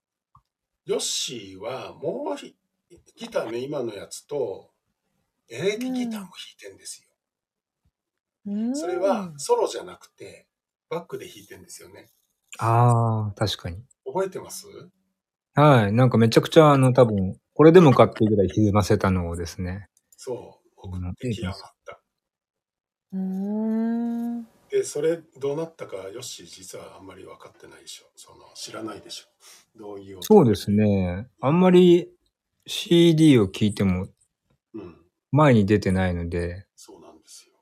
ヨッシーはもうひギターね、今のやつと、エレキギターも弾いてんですよ。うーんそれはソロじゃなくて、バックで弾いてんですよね。ああ、確かに。覚えてます？はい。なんかめちゃくちゃあの多分、これでもかっていうぐらい歪ませたのをですね。そう、送ってきやがった。うーん。で、それどうなったか、ヨッシー実はあんまり分かってないでしょ。その、知らないでしょ。どういう音？そうですね。あんまり CD を聴いてもうん。前に出てないので、そうなんですよ。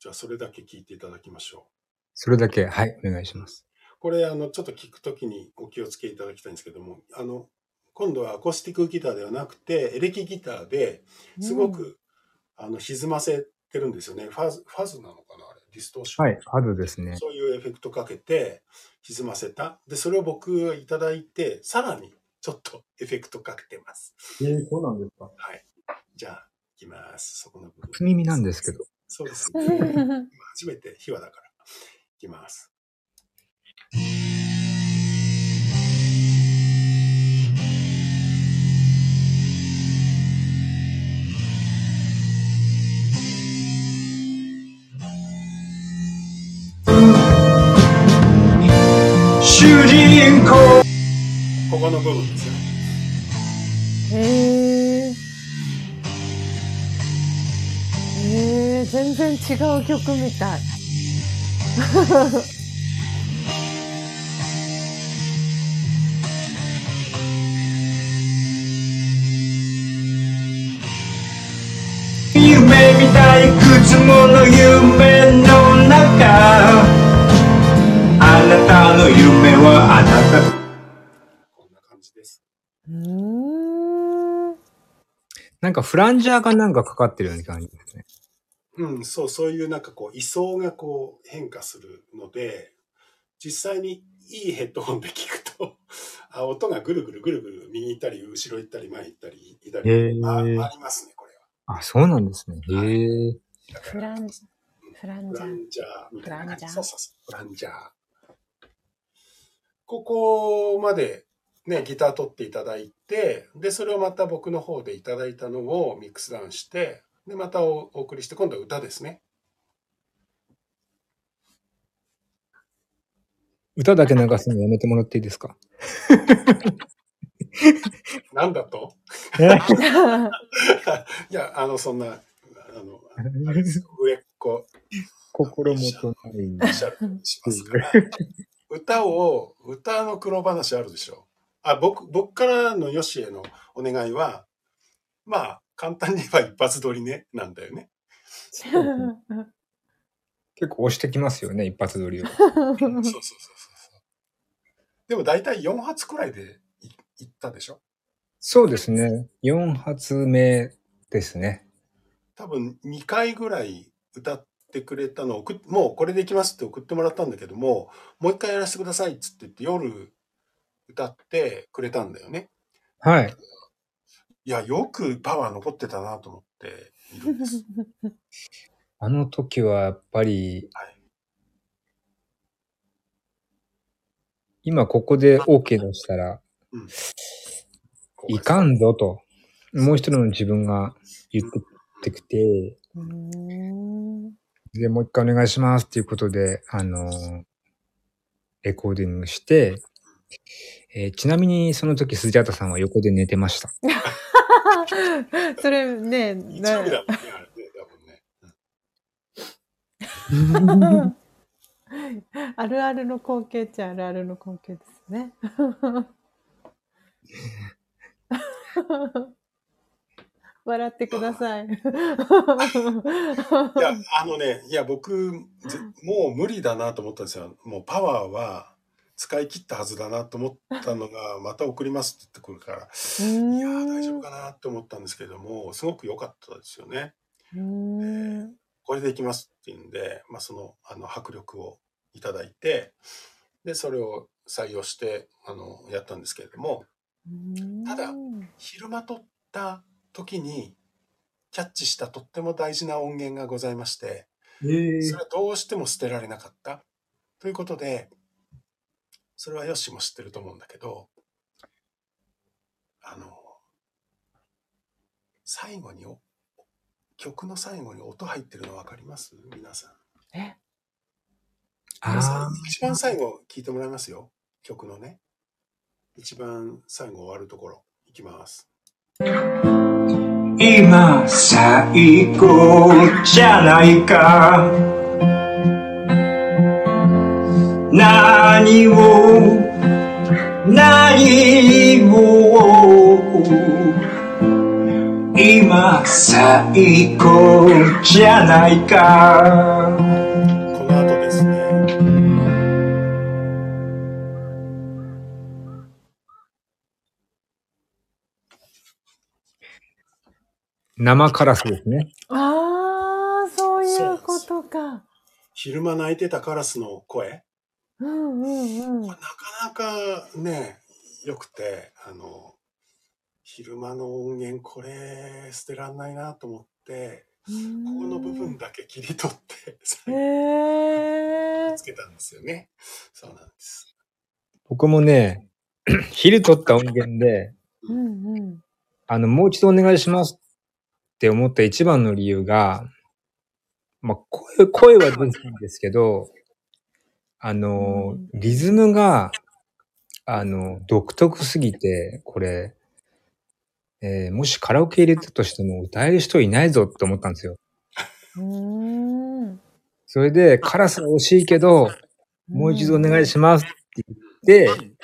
じゃあ、それだけ聞いていただきましょそれだけ、はい、お願いします。う。これ、あの、ちょっと聞くときにお気をつけいただきたいんですけども、あの、今度はアコースティックギターではなくて、エレキギターですごく、あの、歪ませてるんですよね。ファズ、ファズなのかなあれ？ディストーション。はい、ハズですね。そういうエフェクトかけて、歪ませた。で、それを僕がいただいて、さらにちょっとエフェクトかけてます。えー、そうなんですか。はい。じゃあ、いきます。そこの部分。初耳なんですけど。そうです ね。今初めて秘話だから。いきます。主人公この部分ですよね。へえ。へえ、全然違う曲みたい。夢みたいくつもの夢の中たの夢はあなたこんな感じです。うーん。なんかフランジャーがなんかかかってるような感じですね。うん、そう、そういうなんかこう、位相がこう変化するので、実際にいいヘッドホンで聞くと、あ音がぐるぐるぐるぐる右行ったり、後ろ行ったり、前行ったり、左へーあありますね、これは。あ、そうなんですね。へえ。フラン、フランジャー。フランジャー。フランジャーそうそうそう。フランジャー。ここまでね、ギター取っていただいて、で、それをまた僕の方でいただいたのをミックスダウンして、で、またおお送りして、今度は歌ですね。歌だけ流すのやめてもらっていいですか？なんだと？いや、あの、そんな、あの、あれですよ上っ子心もとない。おっしますから。歌を、歌の苦労話あるでしょ。あ、僕、僕からのヨシへのお願いは、まあ、簡単に言えば一発撮りね、なんだよね。結構押してきますよね、一発撮りを。そうそうそうそうそう。でも大体4発くらいでいいったでしょそうですね。4発目ですね。多分2回ぐらい歌ってくれたのを送っもうこれでいきますって送ってもらったんだけども、もう一回やらせてくださいっつって言って夜歌ってくれたんだよね。はい。いや、よくパワー残ってたなと思っているんです。あの時はやっぱり、はい今ここで OK 出したら、うんいかんぞと、もう一人の自分が言ってきて、うーん。で、もう一回お願いしますっていうことで、あの、レコーディングして、えーちなみにその時、スジャータさんは横で寝てました。それね、なだもんね、あれね、多分ね。あるあるの光景っちゃあるあるの光景ですね。笑ってください。いや、あのね、いや、僕、ぜもう無理だなと思ったんですよ。もうパワーは使い切ったはずだなと思ったのが、また送りますって言ってくるから、いやー、大丈夫かなって思ったんですけども、すごく良かったですよね。うーん。これでいきますっていうんで、まあ、その、あの、迫力をいただいて、で、それを採用して、あの、やったんですけれども、ただ昼間撮った時に、キャッチしたとっても大事な音源がございまして、えそれはどうしても捨てられなかった。ということで、それはヨッシーも知ってると思うんだけど、あの、最後にお、曲の最後に音入ってるの分かります？皆さん。え、あ一番最後聞いてもらいますよ。曲のね。一番最後終わるところ。いきます。今最高じゃないか。何を何を今最高じゃないか。生カラスですね。ああ、そういうことか。昼間泣いてたカラスの声。うんうんうん。なかなかね、良くて、あの、昼間の音源これ捨てらんないなと思って、ここの部分だけ切り取って、えつ。けたんですよね。そうなんです。僕もね、昼撮った音源で、うんうん。あの、もう一度お願いしますって思った一番の理由が、まあ、声、声は出てるんですけど、あの、リズムがあの、独特すぎて、これ、えーもしカラオケ入れたとしても歌える人いないぞって思ったんですよ。それで、カラスは惜しいけど、もう一度お願いしますって言って、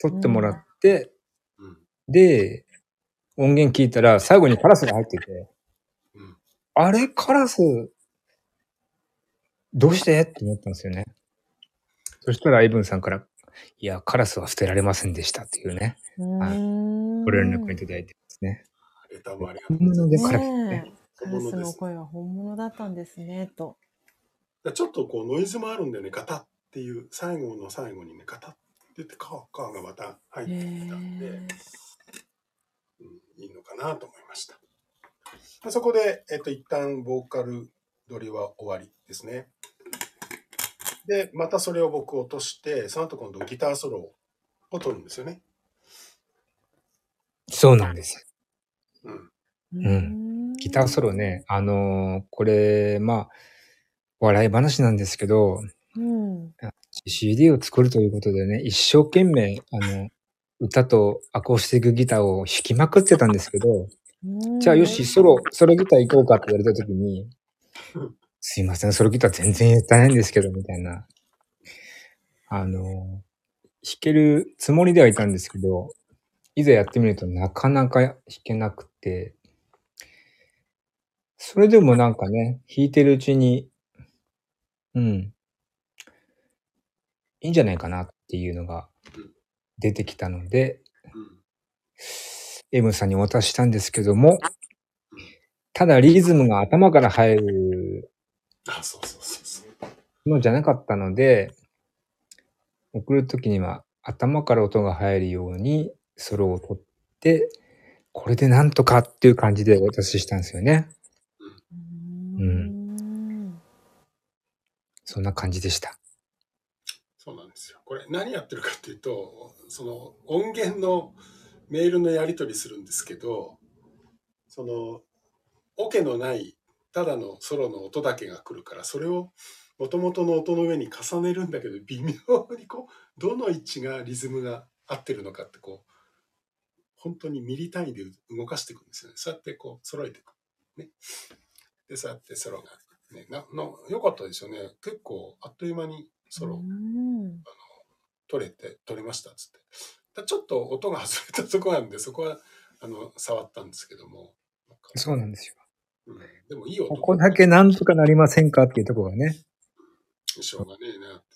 撮ってもらって、うん。で、音源聞いたら最後にカラスが入ってて、うん。あれカラス、どうして？って思ったんですよね。そしたら、イブンさんから、いや、カラスは捨てられませんでしたっていうね。ご連絡いただいてですね。レターもありがとう本ございます。物でカラスね。カラスの声は本物だったんですね、と。ちょっとこうノイズもあるんでね、ガタっていう、最後の最後にね、ガタって言って、カーカーがまた入ってきたんで、いいのかなと思いました。でそこで、えっと、一旦ボーカル取りは終わりですね。で、またそれを僕落として、その後今度ギターソロを取るんですよね。そうなんです。うん。うんギターソロね、あのーこれ、まあ、笑い話なんですけど、うん。CD を作るということでね、一生懸命、あの、歌とアコースティックギターを弾きまくってたんですけど、じゃあよし、ソロ、ソロギター行こうかって言われたときに、すいません、ソロギター全然やってないんですけど、みたいな。あの、弾けるつもりではいたんですけど、いざやってみるとなかなか弾けなくて、それでもなんかね、弾いてるうちに、うん、いいんじゃないかなっていうのが出てきたので、うん。M さんにお渡ししたんですけども、ただリズムが頭から入る。のじゃなかったので、送るときには頭から音が入るようにソロを取って、これでなんとかっていう感じでお渡ししたんですよね。うん。そんな感じでした。そうなんですよ。これ何やってるかっていうと、その音源のメールのやり取りするんですけど、そのオケのないただのソロの音だけが来るから、それを元々の音の上に重ねるんだけど、微妙にこう、どの位置がリズムが合ってるのかってこう、本当にミリ単位で動かしていくんですよね。そうやってこう揃えていく。ね。で、そうやってソロが。ね、な、な、よかったですよね。結構あっという間にソロうん取れて取れましたっつってだちょっと音が外れたとこなんでそこはあの触ったんですけどもそうなんですよ。うん、でもいい音ここだけなんとかなりませんかっていうところがね。しょうがねえなって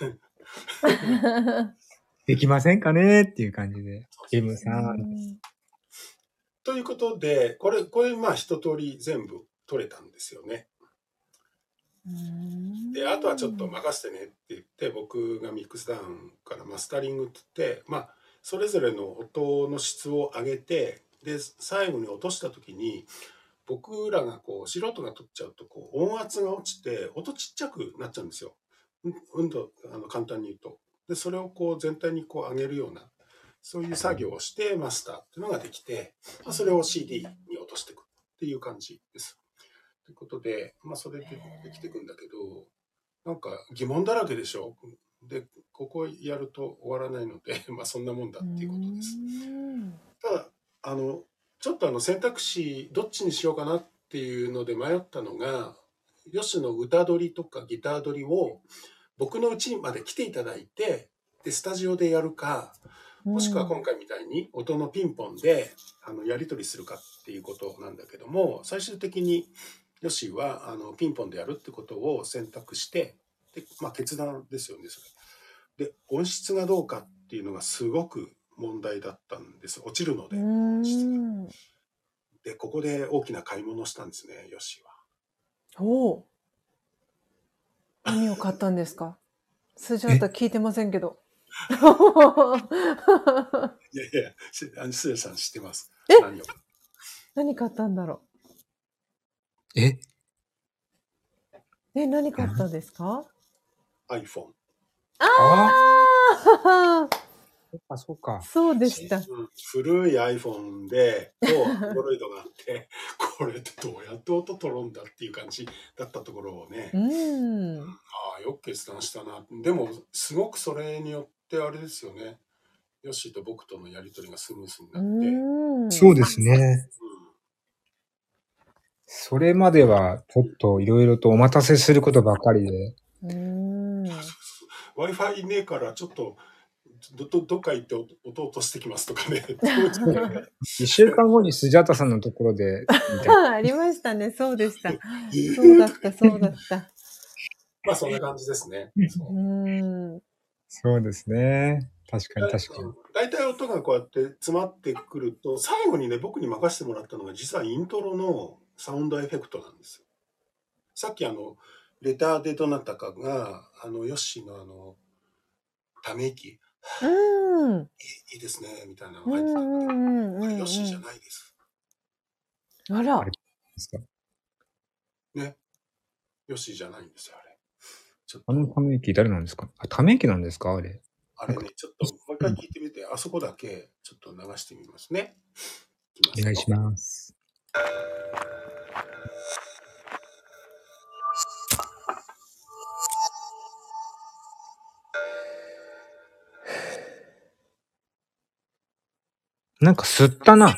言ってできませんかねっていう感じで。M さん。ということでこれこれまあ一通り全部取れたんですよねであとはちょっと任せてねって言って僕がミックスダウンからマスタリングって言ってまあそれぞれの音の質を上げてで最後に落とした時に僕らがこう素人が取っちゃうとこう音圧が落ちて音ちっちゃくなっちゃうんですよ。うん運動あの簡単に言うと。でそれをこう全体にこう上げるようなそういう作業をしてマスターっていうのができて、まあ、それを CD に落としていくっていう感じです。ということで、まあ、それでできていくんだけどなんか疑問だらけでしょ？でここやると終わらないので まあそんなもんだっていうことです。ただあのちょっとあの選択肢どっちにしようかなっていうので迷ったのが吉の歌取りとかギター取りを僕の家まで来ていただいてでスタジオでやるかもしくは今回みたいに音のピンポンであのやり取りするかっていうことなんだけども最終的にヨッシーはあのピンポンでやるってことを選択してで、まあ、決断ですよねそれ。で音質がどうかっていうのがすごく問題だったんです落ちるので。うん。でここで大きな買い物をしたんですねヨッシーは。おお。何を買ったんですか？数字あったら聞いてませんけど。いやいやしあのスーさん知ってます。え？何を？何買ったんだろえ？うえ、何買ったんですか？iPhone。あああそうか、そうか。そうでした。うん古い iPhone でと Android があって これってどうやって音取るんだっていう感じだったところをね、うん。ああよく決断したなでもすごくそれによっってあれですよね。ヨッシーと僕とのやりとりがスムースにうなって。そうですね。うんそれまでは、ちょっといろいろとお待たせすることばかりで、うーん。Wi-Fi ねえから、ちょっと、ど、ど、どっか行って音音落としてきますとかね。一週間後にスジャータさんのところで、みたいな ありましたね。そうでした。そうだった、そうだった。まあ、そんな感じですね。そうん。そうですね。確かに確かに。大体音がこうやって詰まってくると、最後にね、僕に任せてもらったのが、実はイントロのサウンドエフェクトなんですよ。さっきあの、レターでどなたかが、あの、ヨッシーのあの、ため息、うん。いいですね、みたいなのうが入ってたんで、んうんうんうんあれヨッシーじゃないです。あらあれ。ですか？ね。ヨッシーじゃないんですよ、あれ。ちょっあのため息誰なんですか？あ、ため息なんですか？あれ。あれね、ちょっともう一回聞いてみて、あそこだけちょっと流してみますね。お願いしす。ます。なんか吸ったな。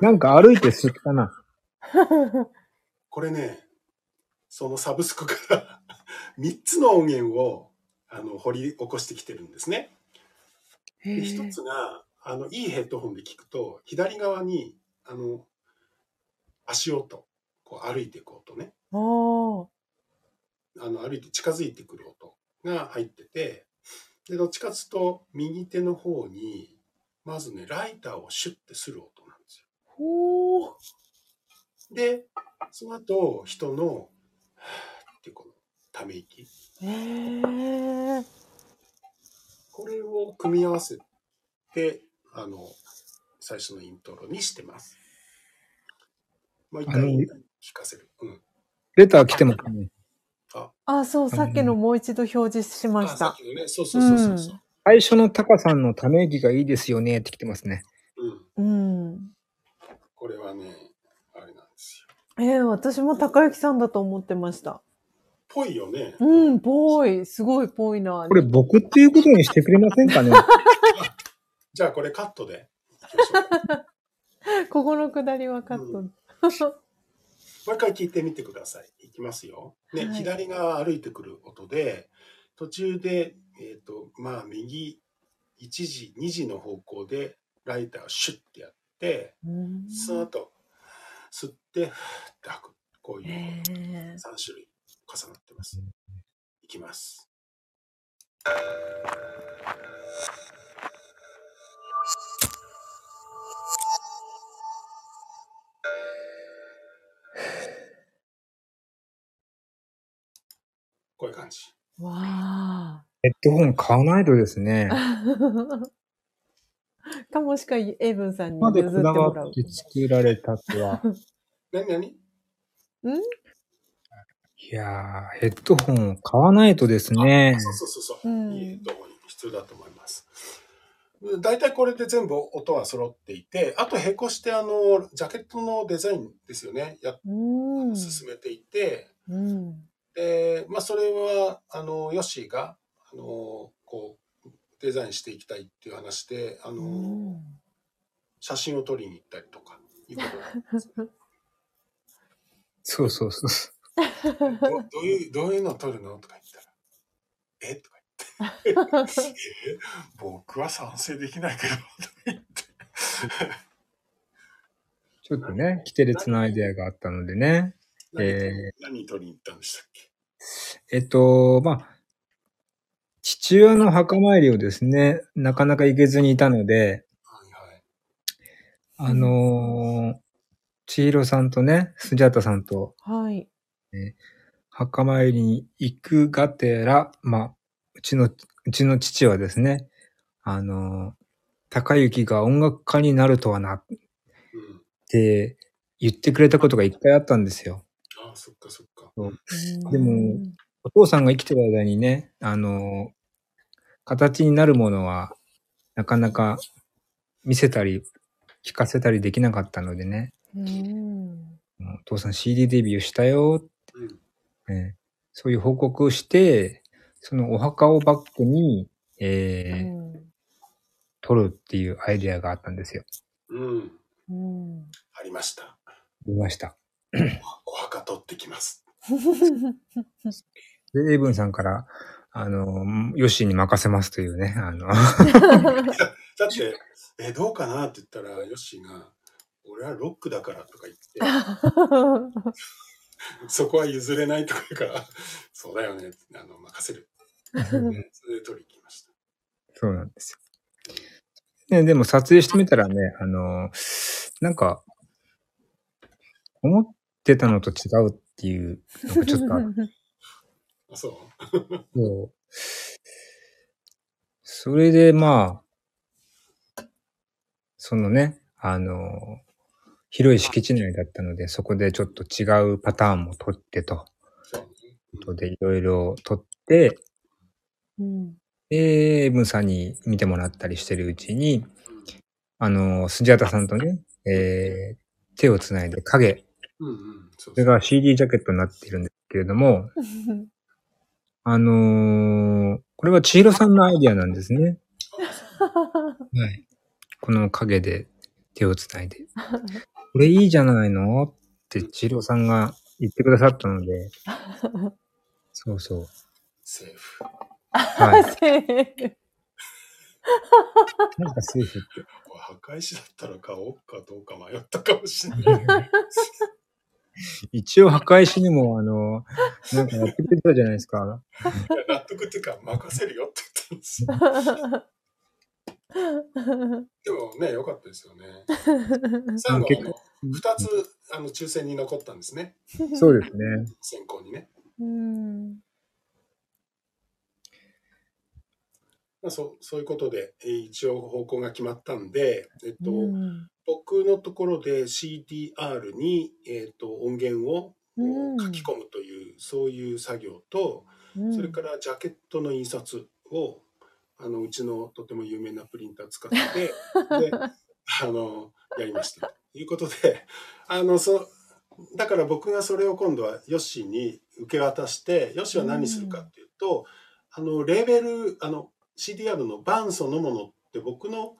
なんか歩いて吸ったな。これね、そのサブスクから 3つの音源をあの掘り起こしてきてるんですね。へで、一えつが、あの、いいヘッドホンで聞くと、左側に、あの、足音、こう歩いていく音ね。あの、歩いて近づいてくる音が入ってて、で、どっちかつうと、右手の方に、まずね、ライターをシュッてする音なんですよ。ほーで、その後、人の、ってこの、ため息。へえ。これを組み合わせて、あの、最初のイントロにしてます。もう一あの回聞かせる。うん。レター来てますね。あ、そう、さっきのもう一度表示しましたそうそうそうそうそう。最初のタカさんのため息がいいですよねって来てますね。うん。うん。これはね、あれなんですよ。えー、私も高幸さんだと思ってました。ぽいよね。うん、ぽい。すごいぽいな。これ僕っていうことにしてくれませんかね？じゃあこれカットで。ここのくだりはカット。もう一回聞いてみてください。いきますよ。ね、はい左側歩いてくる音で、途中で、えっ、と、まあ、右1時、2時の方向でライターをシュッてやって、うんその後、吸って、って吐く。こういうへえ。3種類重なってます。いきます。こういう感じ。わあ。ヘッドホン買わないとですね。かもしくはエイブンさんにまで譲ってこだもらうわっ。て作られたとは。何何？いやー、ヘッドホンを買わないとですね。そうそうそうそう。うんいいと思い必要だと思います。大体これで全部音は揃っていて、あと並行してあの、ジャケットのデザインですよね。や、うん。進めていて、うん。で、まあそれは、あの、ヨッシーが、あの、こう、デザインしていきたいっていう話で、あの、うん写真を撮りに行ったりとか、いうこと そうそうそう。どどういう、どういうのを撮るの？とか言ったら、え？とか僕は賛成できないけど、とか言って。ちょっとね、キテレツのアイデアがあったのでね。何,、え何撮りに行ったんでしたっけ？えっと、まあ、父親の墓参りをですね、なかなか行けずにいたので、はいはい。あのー、千尋さんとね、スジャータさんとはい。墓参りに行くがてら、まあ、うちの、うちの父はですね、あのー、高幸が音楽家になるとはなっうん。て言ってくれたことが一回あったんですよ。ああ、そっかそっか。でもお父さんが生きてる間にね、あの、形になるものは、なかなか見せたり、聞かせたりできなかったのでね、うん。お父さん CD デビューしたよ、うん。ねそういう報告をして、そのお墓をバックに、うえーん。撮るっていうアイデアがあったんですよ。うん。うん。ありました。見ました。お墓取ってきます。で、エイブンさんから、あの、ヨッシーに任せますというね、あの、だって、え、どうかなって言ったら、ヨッシーが、俺はロックだからとか言って、そこは譲れないとか言うから、そうだよね、あの、任せる。それで取り行きました。そうなんですよ。ね、でも撮影してみたらね、あの、なんか、思ってたのと違うっていうのがちょっとあって あそう？そう。それでまあ、そのね、あの、広い敷地内だったので、そこでちょっと違うパターンも撮ってと、とでいろいろ撮って、うん。で、エイブンさんに見てもらったりしてるうちに、あの、スジャタさんとね、えー手をつないで影、うんうん。そうそれが CD ジャケットになっているんですけれども、あのーこれは千尋さんのアイディアなんですね。はい。この影で手をつないで。これいいじゃないの？って千尋さんが言ってくださったので、そうそう。セーフ。はい。なんかセーフって。これ墓石だったら買おうかどうか迷ったかもしれない。一応墓石にも、あの、なんかやってくれたじゃないですか。納得っていうか、任せるよって言ったんですよ。でもね、良かったですよね。最後、結あの二つ、あの、抽選に残ったんですね。そうですね。選考にね。うん。まあ、そうそういうことで、えー一応方向が決まったんで、えっと、うん。僕のところで CDR に、えっと、音源をうん。書き込むという、そういう作業と、うん。それからジャケットの印刷を、あの、うちのとても有名なプリンター使って、で、あの、やりました。ということで、あの、そ、だから僕がそれを今度はヨッシーに受け渡して、ヨッシーは何するかっていうと、あの、レーベル、あの、CDR のバンそのものって僕の、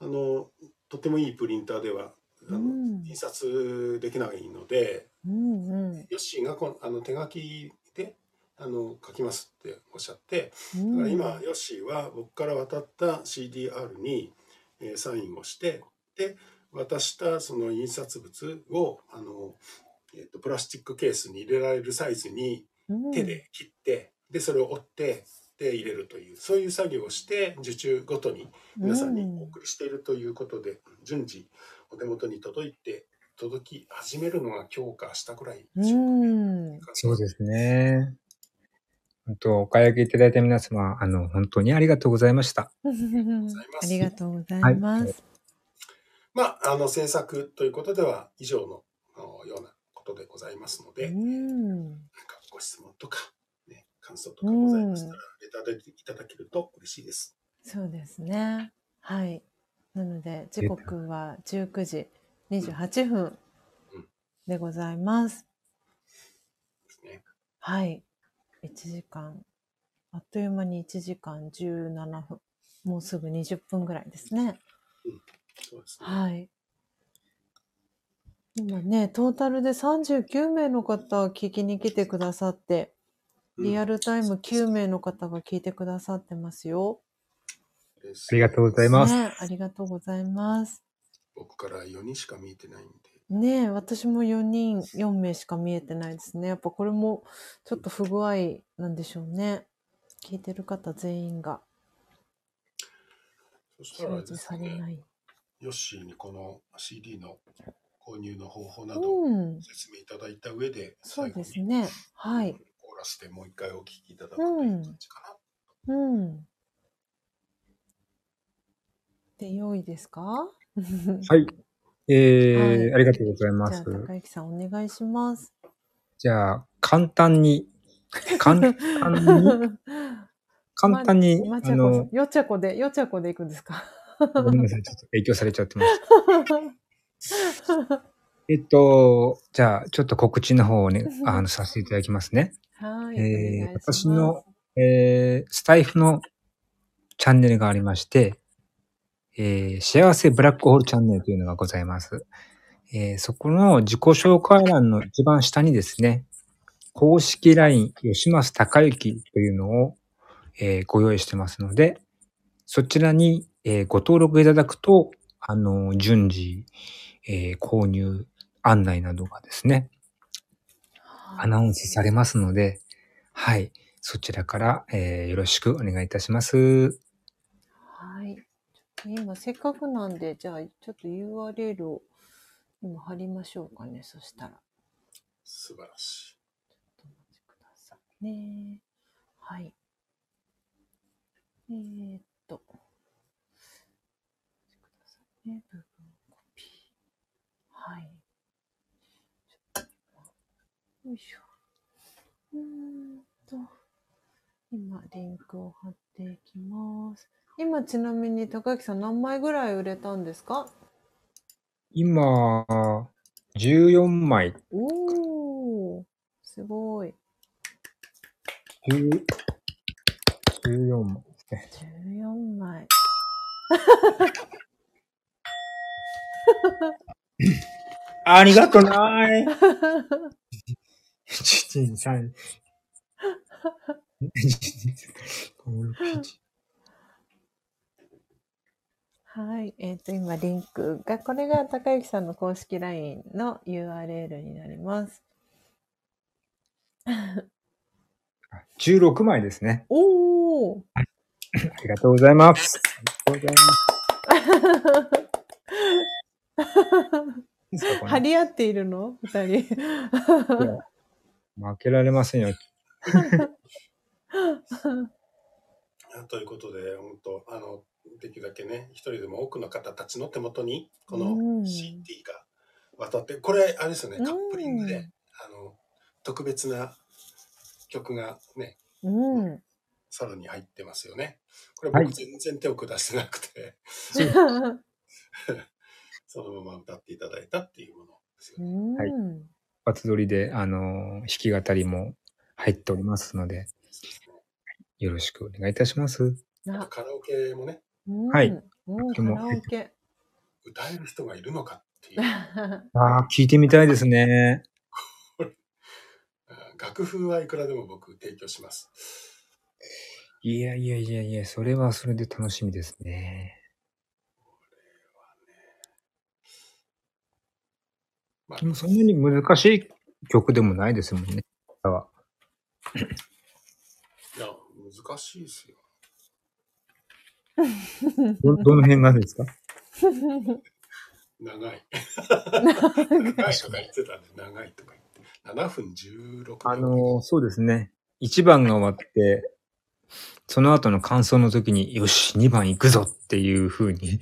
あの、とてもいいプリンターでは、あのうん。印刷できないので、うんうん。ヨッシーがこあの手書きであの書きますっておっしゃって、うん。だから今ヨッシーは僕から渡った CDR に、えーサインをしてで渡したその印刷物をあの、えー、とプラスチックケースに入れられるサイズにうん。手で切って、でそれを折ってで入れるというそういう作業をして受注ごとに皆さんにお送りしているということで、順次お手元に届いて届き始めるのが今日か明日くらいでしょうかね。うんそうですね。本当、お買い上げいただいた皆様、あの、本当にありがとうございました。ありがとうございます。まあ、あの制作ということでは以上のようなことでございますので、うなんんかご質問とか、ね、感想とかございましたら、うんレターでいただけると嬉しいです。そうですね。はい。なので、時刻は19時28分うんでございます。ですね。はい。1時間、あっという間に1時間17分。もうすぐ20分ぐらいですね。そうですね。はい。今ね、トータルで39名の方聞きに来てくださって、リアルタイム9名の方が聞いてくださってますよ。ありがとうございます。ね、ありがとうございます。僕から4人しか見えてないんで、ねえ、私も4人、4名しか見えてないですね。やっぱこれもちょっと不具合なんでしょうね。聞いてる方全員がそしたらあれ表示ですね、されない。ヨッシーにこの CD の購入の方法などうん、説明いただいた上で、そう最後にですね。はい。コーラスでもう一回お聞きいただくという感じかな。うん。で、良いですか？は はい。えーはいありがとうございまじゃあ、す。高之さんお願いします。じゃあ、簡単に、簡単に、簡単に、まあの、よちゃこで、よちゃこでいくんですか？ごめんなさい、ちょっと影響されちゃってました。えっと、じゃあ、ちょっと告知の方をね、あの、させていただきますね。はい。えー私の、えー、スタイフのチャンネルがありまして、えー、幸せブラックホールチャンネルというのがございます。えー、そこの自己紹介欄の一番下にですね、公式 LINE 吉松隆之というのを、えーご用意してますので、そちらに、えーご登録いただくと、あの、順次、えー購入案内などがですね、アナウンスされますので、はい。そちらから、えーよろしくお願いいたします。はい。今、せっかくなんで、じゃあ、ちょっと URL を今貼りましょうかね。そしたら。素晴らしちょっとお待ちくださいね。はい。えー、っと。お待ちくださいね。部分コピー。はい。ちょっと、よいしょ。うーんと、今、リンクを貼っていきます。今、ちなみに、高木さん何枚ぐらい売れたんですか？今、14枚、おー、すごい。10 14枚ですね。14枚。ありがとない。1、2、3、はい。えっ、と、今、リンクが、これが高之さんの公式 LINE の URL になります。16枚ですね。おーありがとうございます。ありがとうございます。張り合っているの？二人。負けられませんよ。い。ということで、本当あの、できるだけね、一人でも多くの方たちの手元に、こうんの CD が渡って、これ、あれですよね、うんカップリングで、あの、特別な曲がね、うん。さらに入ってますよね。これはい僕全然手を下してなくて、そのまま歌っていただいたっていうものですよね。はいうんバツ撮りで、あの、弾き語りも入っておりますので、よろしくお願いいたします。あ、あとカラオケもね、うんはい。うん、カでもラオケ。歌える人がいるのかっていう、ああ、聞いてみたいですね。うん楽譜はいくらでも僕提供します。いやいやいやいや、それはそれで楽しみですね。まあでもそんなに難しい曲でもないですもんね。いや、難しいですよ。どどの辺がですか？長い。長いとか言ってたんで、長いとか言って。7分16秒。あの、そうですね。1番が終わって、その後の感想の時に、よし、2番行くぞっていう風に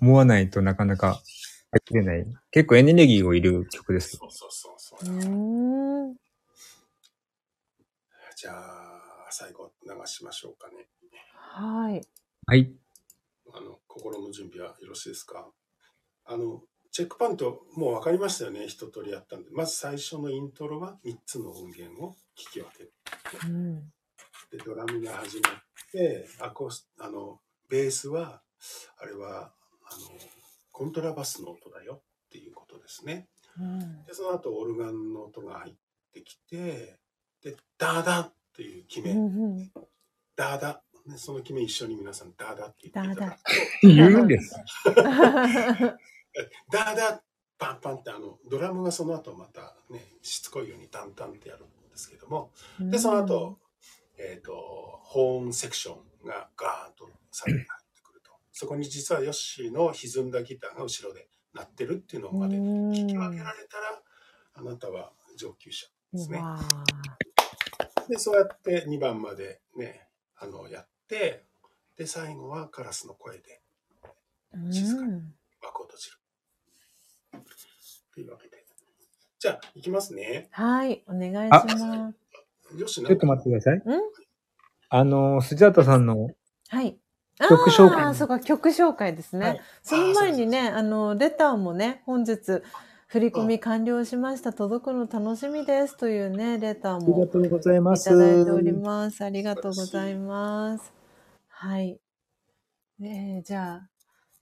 思わないとなかなか入れない。結構エネルギーをいる曲です。そうそうそうそうう。ーん。じゃあ、最後流しましょうかね。はい。はい。あの、心の準備はよろしいですか？あの、チェックパント、もう分かりましたよね。一通りやったんで。まず最初のイントロは3つの音源を聞き分ける。うん。で、ドラムが始まって、アコース、あの、ベースは、あれは、あの、コントラバスの音だよっていうことですね。うん。で、その後、オルガンの音が入ってきて、で、ダーダっていう決め、うん。ダーダ。ね、その決め一緒に皆さん、ダーダって言っていただくと、言うんです。ダーダパンパンってあの、ドラムがその後またね、しつこいようにタンタンってやるんですけども、で、その後、えっ、と、ホーンセクションがガーンとさらに入って。そこに実はヨッシーの歪んだギターが後ろで鳴ってるっていうのまで聞き分けられたら、あなたは上級者ですね。わで、そうやって2番までね、あの、やって、で、最後はカラスの声でー静かにうん幕を閉じる。というわけで。じゃあ、いきますね。はい。お願いします。よし、ちょっと待ってください。ん？あの、スジャータさんの、はい。曲紹介ああ、そうか、曲紹介ですね。はいその前にね、あの、レターもね、本日、振り込み完了しました。届くの楽しみです。というね、レターありがもとうございまいす。ただいております。ありがとうございます。はい。ねえじゃあ、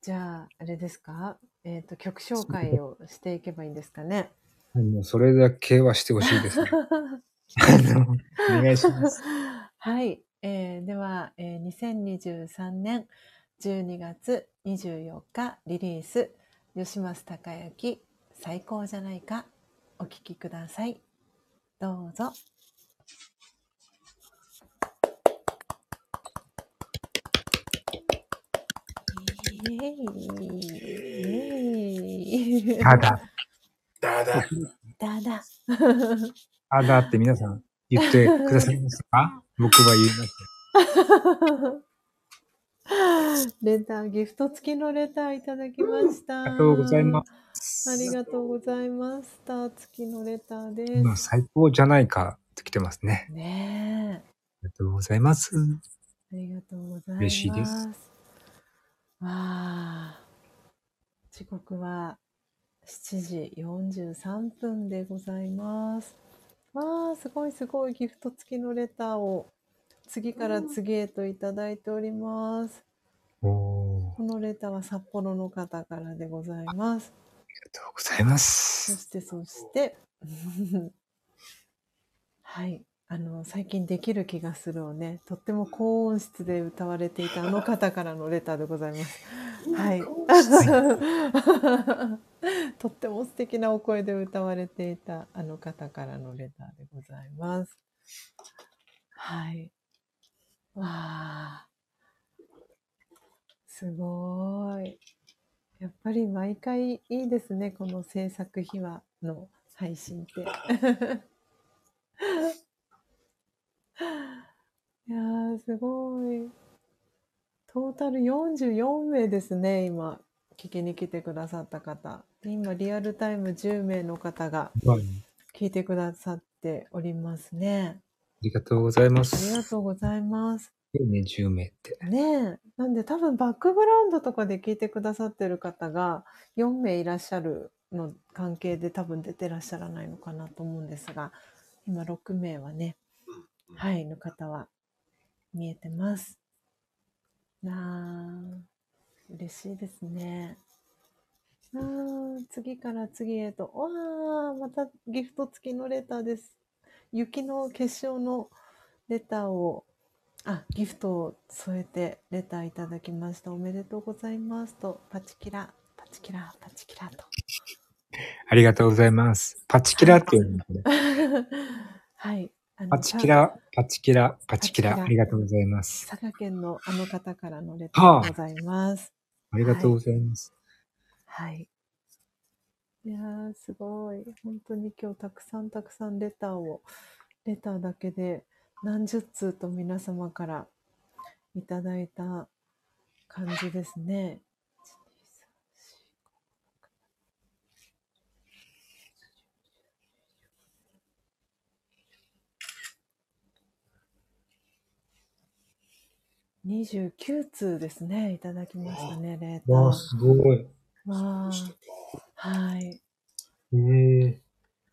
じゃあ、あれですか？えっ、と、曲紹介をしていけばいいんですかね？はいもうそれだけはしてほしいですね。お願いします。はい。えーでは、えー2023年12月24日リリース、吉増隆之、最高じゃないか、お聴きください。どうぞ。ただ、だだ。だだ。ただ って皆さん言ってくださいますか？僕は言います。レター、ギフト付きのレターいただきました。ありがとうございます。ありがとうございました。月のレターです。今最高じゃないかって来てますね。ねえ。ありがとうございます。ありがとうございます。嬉しいです。わあ。時刻は7時43分でございます。わあ、すごいすごいギフト付きのレターを次から次へといただいております。おこのレターは札幌の方からでございます。りがとうございまそす。して、そして、はい。あの、最近できる気がするをね、とっても高音質で歌われていたあの方からのレターでございます。はい。とっても素敵なお声で歌われていたあの方からのレターでございます。はい。わあ。すごい。やっぱり毎回いいですね、この制作秘話の配信って。いやー、すごい。トータル44名ですね、今、聞きに来てくださった方。で今、リアルタイム10名の方がはい聞いてくださっておりますね。ありがとうございまありすが。とうございます。いいね、10名って。ねえ。なんで多分バックグラウンドとかで聞いてくださってる方が4名いらっしゃるの関係で多分出てらっしゃらないのかなと思うんですが、今6名はね、うんはい、の方は見えてます。なあ、嬉しいですね。あー次から次へと、わあ、またギフト付きのレターです。雪の結晶のレターをあ、ギフトを添えてレターいただきました。おめでとうございますと、パチキラ、パチキラ、パチキラと。ありがとうございます。パチキラっていうの？これ。はい。あのパチキラ、パチキラ、パチキラ。パチキラありがとうございます。佐賀県のあの方からのレターでございます。ありがとうございます。はい。いやー、すごい。本当に今日たくさんたくさんレターを、レターだけで何十通と皆様からいただいた感じですね。29通ですね。いただきましたね、レター。わあ、すごい。わあ、はい。ええ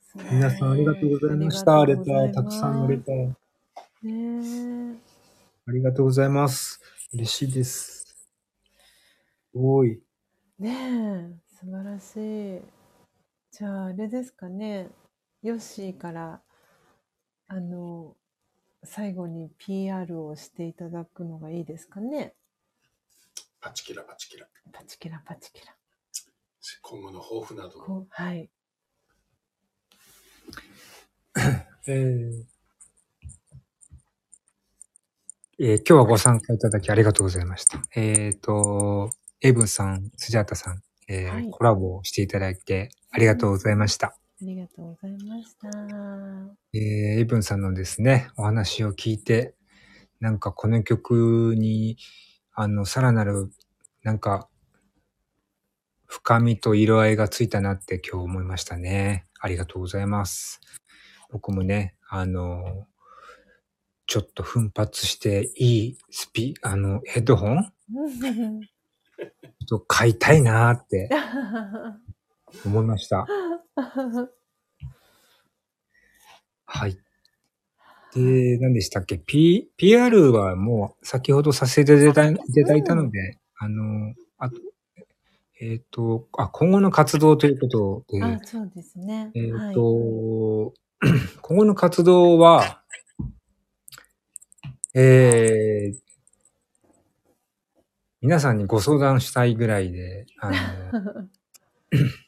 すごい皆さんありがとうございました。レター、たくさんのレター。ねありがとうございます。嬉しいです。すごい。え、ねえ、素晴らしい。じゃあ、あれですかね。ヨッシーから、あの、最後に PR をしていただくのがいいですかね？パチキラパチキラ。パチキラパチキラ。今後の抱負などはい。えーえー今日はご参加いただきありがとうございました。えっ、と、エブンさん、スジャータさん、えーはいコラボをしていただいてありがとうございました。ありがとうございました。えーエブンさんのですね、お話を聞いて、なんかこの曲に、あの、さらなる、なんか、深みと色合いがついたなって今日思いましたね。ありがとうございます。僕もね、あの、ちょっと奮発していいスピ、あの、ヘッドホン？と買いたいなーって 思いました。はい。で、何でしたっけ ?P、PR はもう先ほどさせていただいたので、あの、あと、えっ、と、あ、今後の活動ということで、あ、そうですね。えっ、はい。と、今後の活動は、えー、皆さんにご相談したいぐらいで、あの、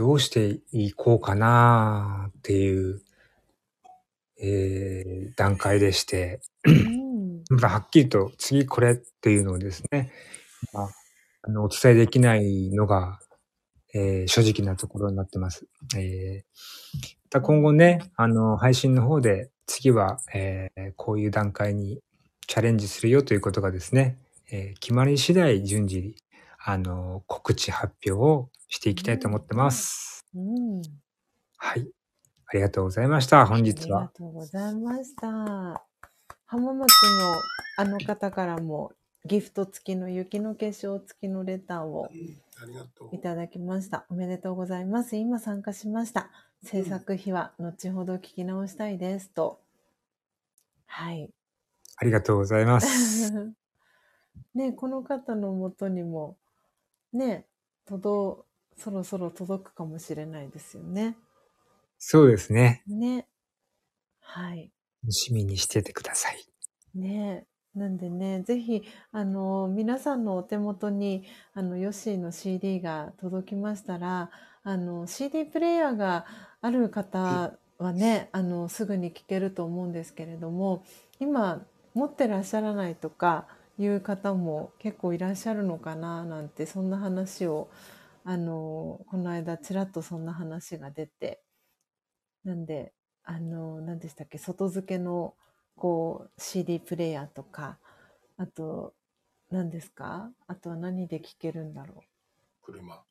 どうしていこうかなっていう、えー段階でして、はっきりと次これっていうのをですね、まあ、あのお伝えできないのが、えー正直なところになってます。えー今後ね、あの、配信の方で次は、えーこういう段階にチャレンジするよということがですね、えー決まり次第順次、あの、告知発表をしていきたいと思ってます。うん。はい。ありがとうございました。本日ありがは。とうございました。浜松のあの方からもギフト付きの雪の結晶付きのレターをうんありがとう。いただきました。おめでとうございます。今参加しました。制作費は後ほど聞き直したいです。と。はい。ありがとうございます。ねこの方のもとにも、ね届、そろそろ届くかもしれないですよね。そうですね。ね。はい。楽しみにしててください。ねなんでね、ぜひ、あの、皆さんのお手元に、あの、ヨッシーの CD が届きましたら、あの、CD プレイヤーがある方はね、あの、すぐに聴けると思うんですけれども、今、持ってらっしゃらないとかいう方も結構いらっしゃるのかな、なんて、そんな話を、あの、この間、ちらっとそんな話が出て、なんで、あの、何でしたっけ、外付けの、こう CD プレイヤーとか、あと、何ですかあとは何で聴けるんだろ車。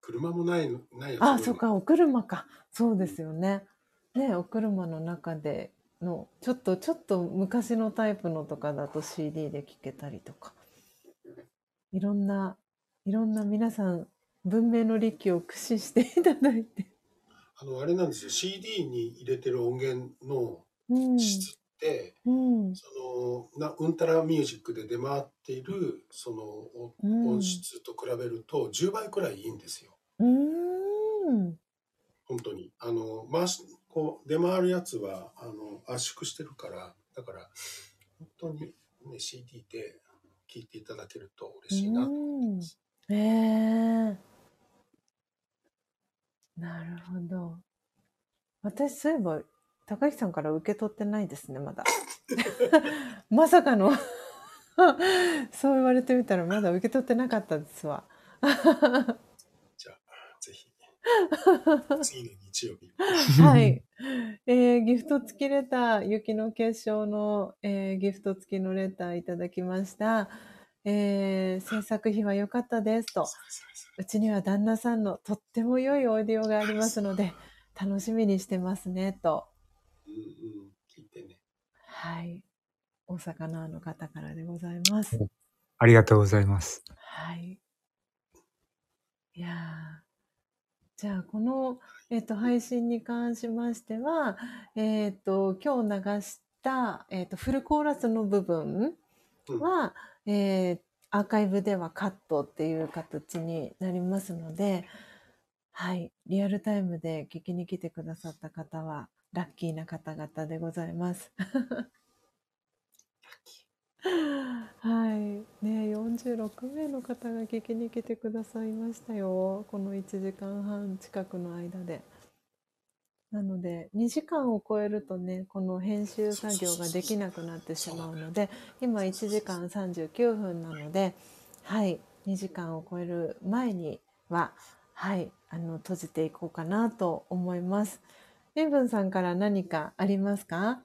車もない、ないやう。つあ、そうか、お車か。そうですよね。ね、お車の中での、ちょっと、ちょっと昔のタイプのとかだと CD で聴けたりとか。いろんな、いろんな皆さん、文明の利器を駆使していただいて。あの、あれなんですよ。CD に入れてる音源のうん。質って、うん。そのなウンタラミュージックで出回っているそのおうん音質と比べると10倍くらいいいんですよ。うーん。本当に。あの、回し、こう、出回るやつは、あの、圧縮してるから、だから、本当にね、CD で聴いていただけると嬉しいなと思ってます。ええなるほど。私、そういえば、高木さんから受け取ってないですね、まだ。まさかのそう言われてみたら、まだ受け取ってなかったですわ。じゃあ、ぜひ、次の日曜日。はい。えーギフト付きレター、雪の結晶の、えーギフト付きのレターいただきました。えー制作費は良かったですと。うちには旦那さんのとっても良いオーディオがありますので、楽しみにしてますね、と。うんうん、聞いてね。はい。大阪のあの方からでございます。ありがとうございます。はい。いやーじゃあ、この、えっ、と、配信に関しましては、えっ、と、今日流した、えっ、と、フルコーラスの部分うんは、えーアーカイブではカットっていう形になりますので、はい。リアルタイムで聞きに来てくださった方は、ラッキーな方々でございます。はい。ね46名の方が聞きに来てくださいましたよ。この1時間半近くの間で。なので、2時間を超えるとね、この編集作業ができなくなってしまうので、今1時間39分なので、はい、2時間を超える前には、はい、あの、閉じていこうかなと思います。エンブンさんから何かありますか？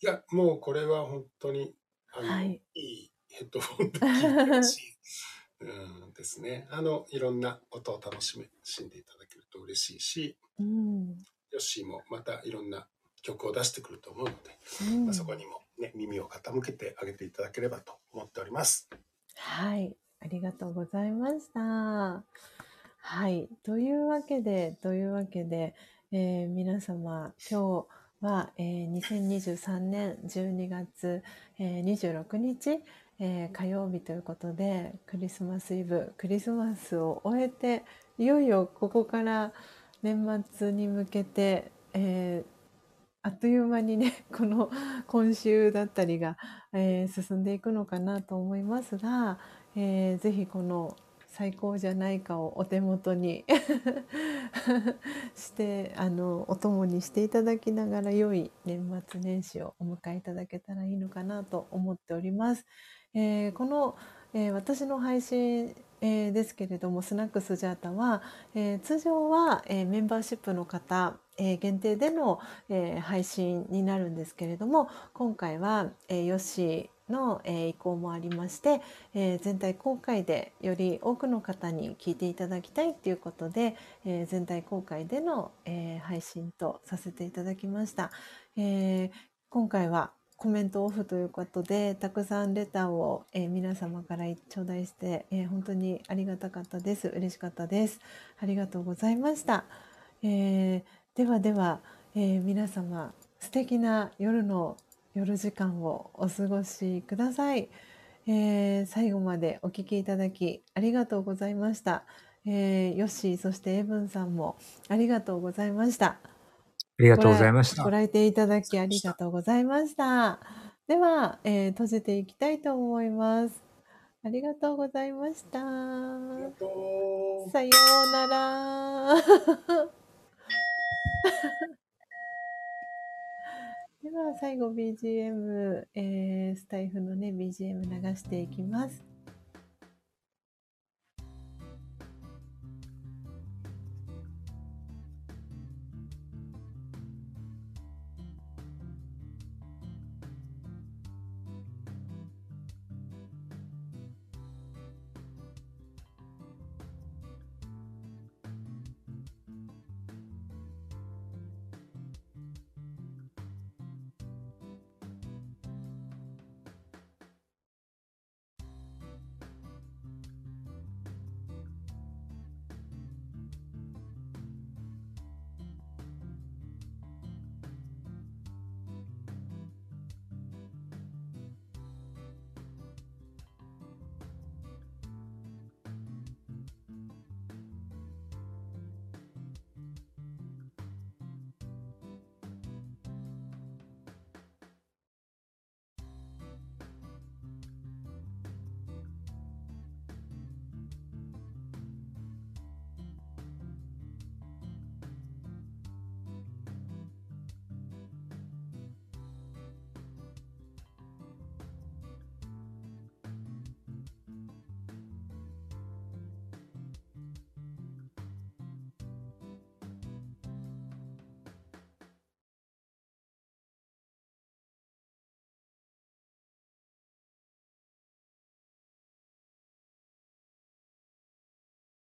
いや、もうこれは本当に、あの、はいい、いヘッドフォンで聞いてほしい。うんですね。あの、いろんなことを楽しめ、しんでいただと嬉しいし、うん。ヨッシーもまたいろんな曲を出してくると思うので、うんまあ、そこにもね、耳を傾けてあげていただければと思っております。はい。ありがとうございました。はい。というわけで、というわけで、えー皆様、今日は、えー2023年12月、えー26日、えー火曜日ということで、クリスマスイブ、クリスマスを終えて、いよいよここから年末に向けて、えーあっという間にね、この今週だったりが、えー進んでいくのかなと思いますが、えーぜひこの最高じゃないかをお手元に してあのお供にしていただきながら良い年末年始をお迎えいただけたらいいのかなと思っております。えーこの、えー私の配信、えーですけれどもスナックスジャータは、えー通常は、えーメンバーシップの方、えー限定での、えー配信になるんですけれども今回は、えー、ヨッシーの、えー意向もありまして、えー全体公開でより多くの方に聞いていただきたいということで、えー全体公開での、えー配信とさせていただきました。えー今回はコメントオフということでたくさんレターを、えー皆様から頂戴して、えー本当にありがたかったです。嬉しかったです。ありがとうございました、えーではでは、え皆様素敵な夜の夜時間をお過ごしください、え最後までお聞きいただきありがとうございました、えーヨッシーそしてエブンさんもありがとうございました。ありがとうございましたご。来店いただきありがとうございました。では、えー閉じていきたいと思います。ありがとうございました。さようなら。では最後 BGM、えースタイフのね BGM 流していきます。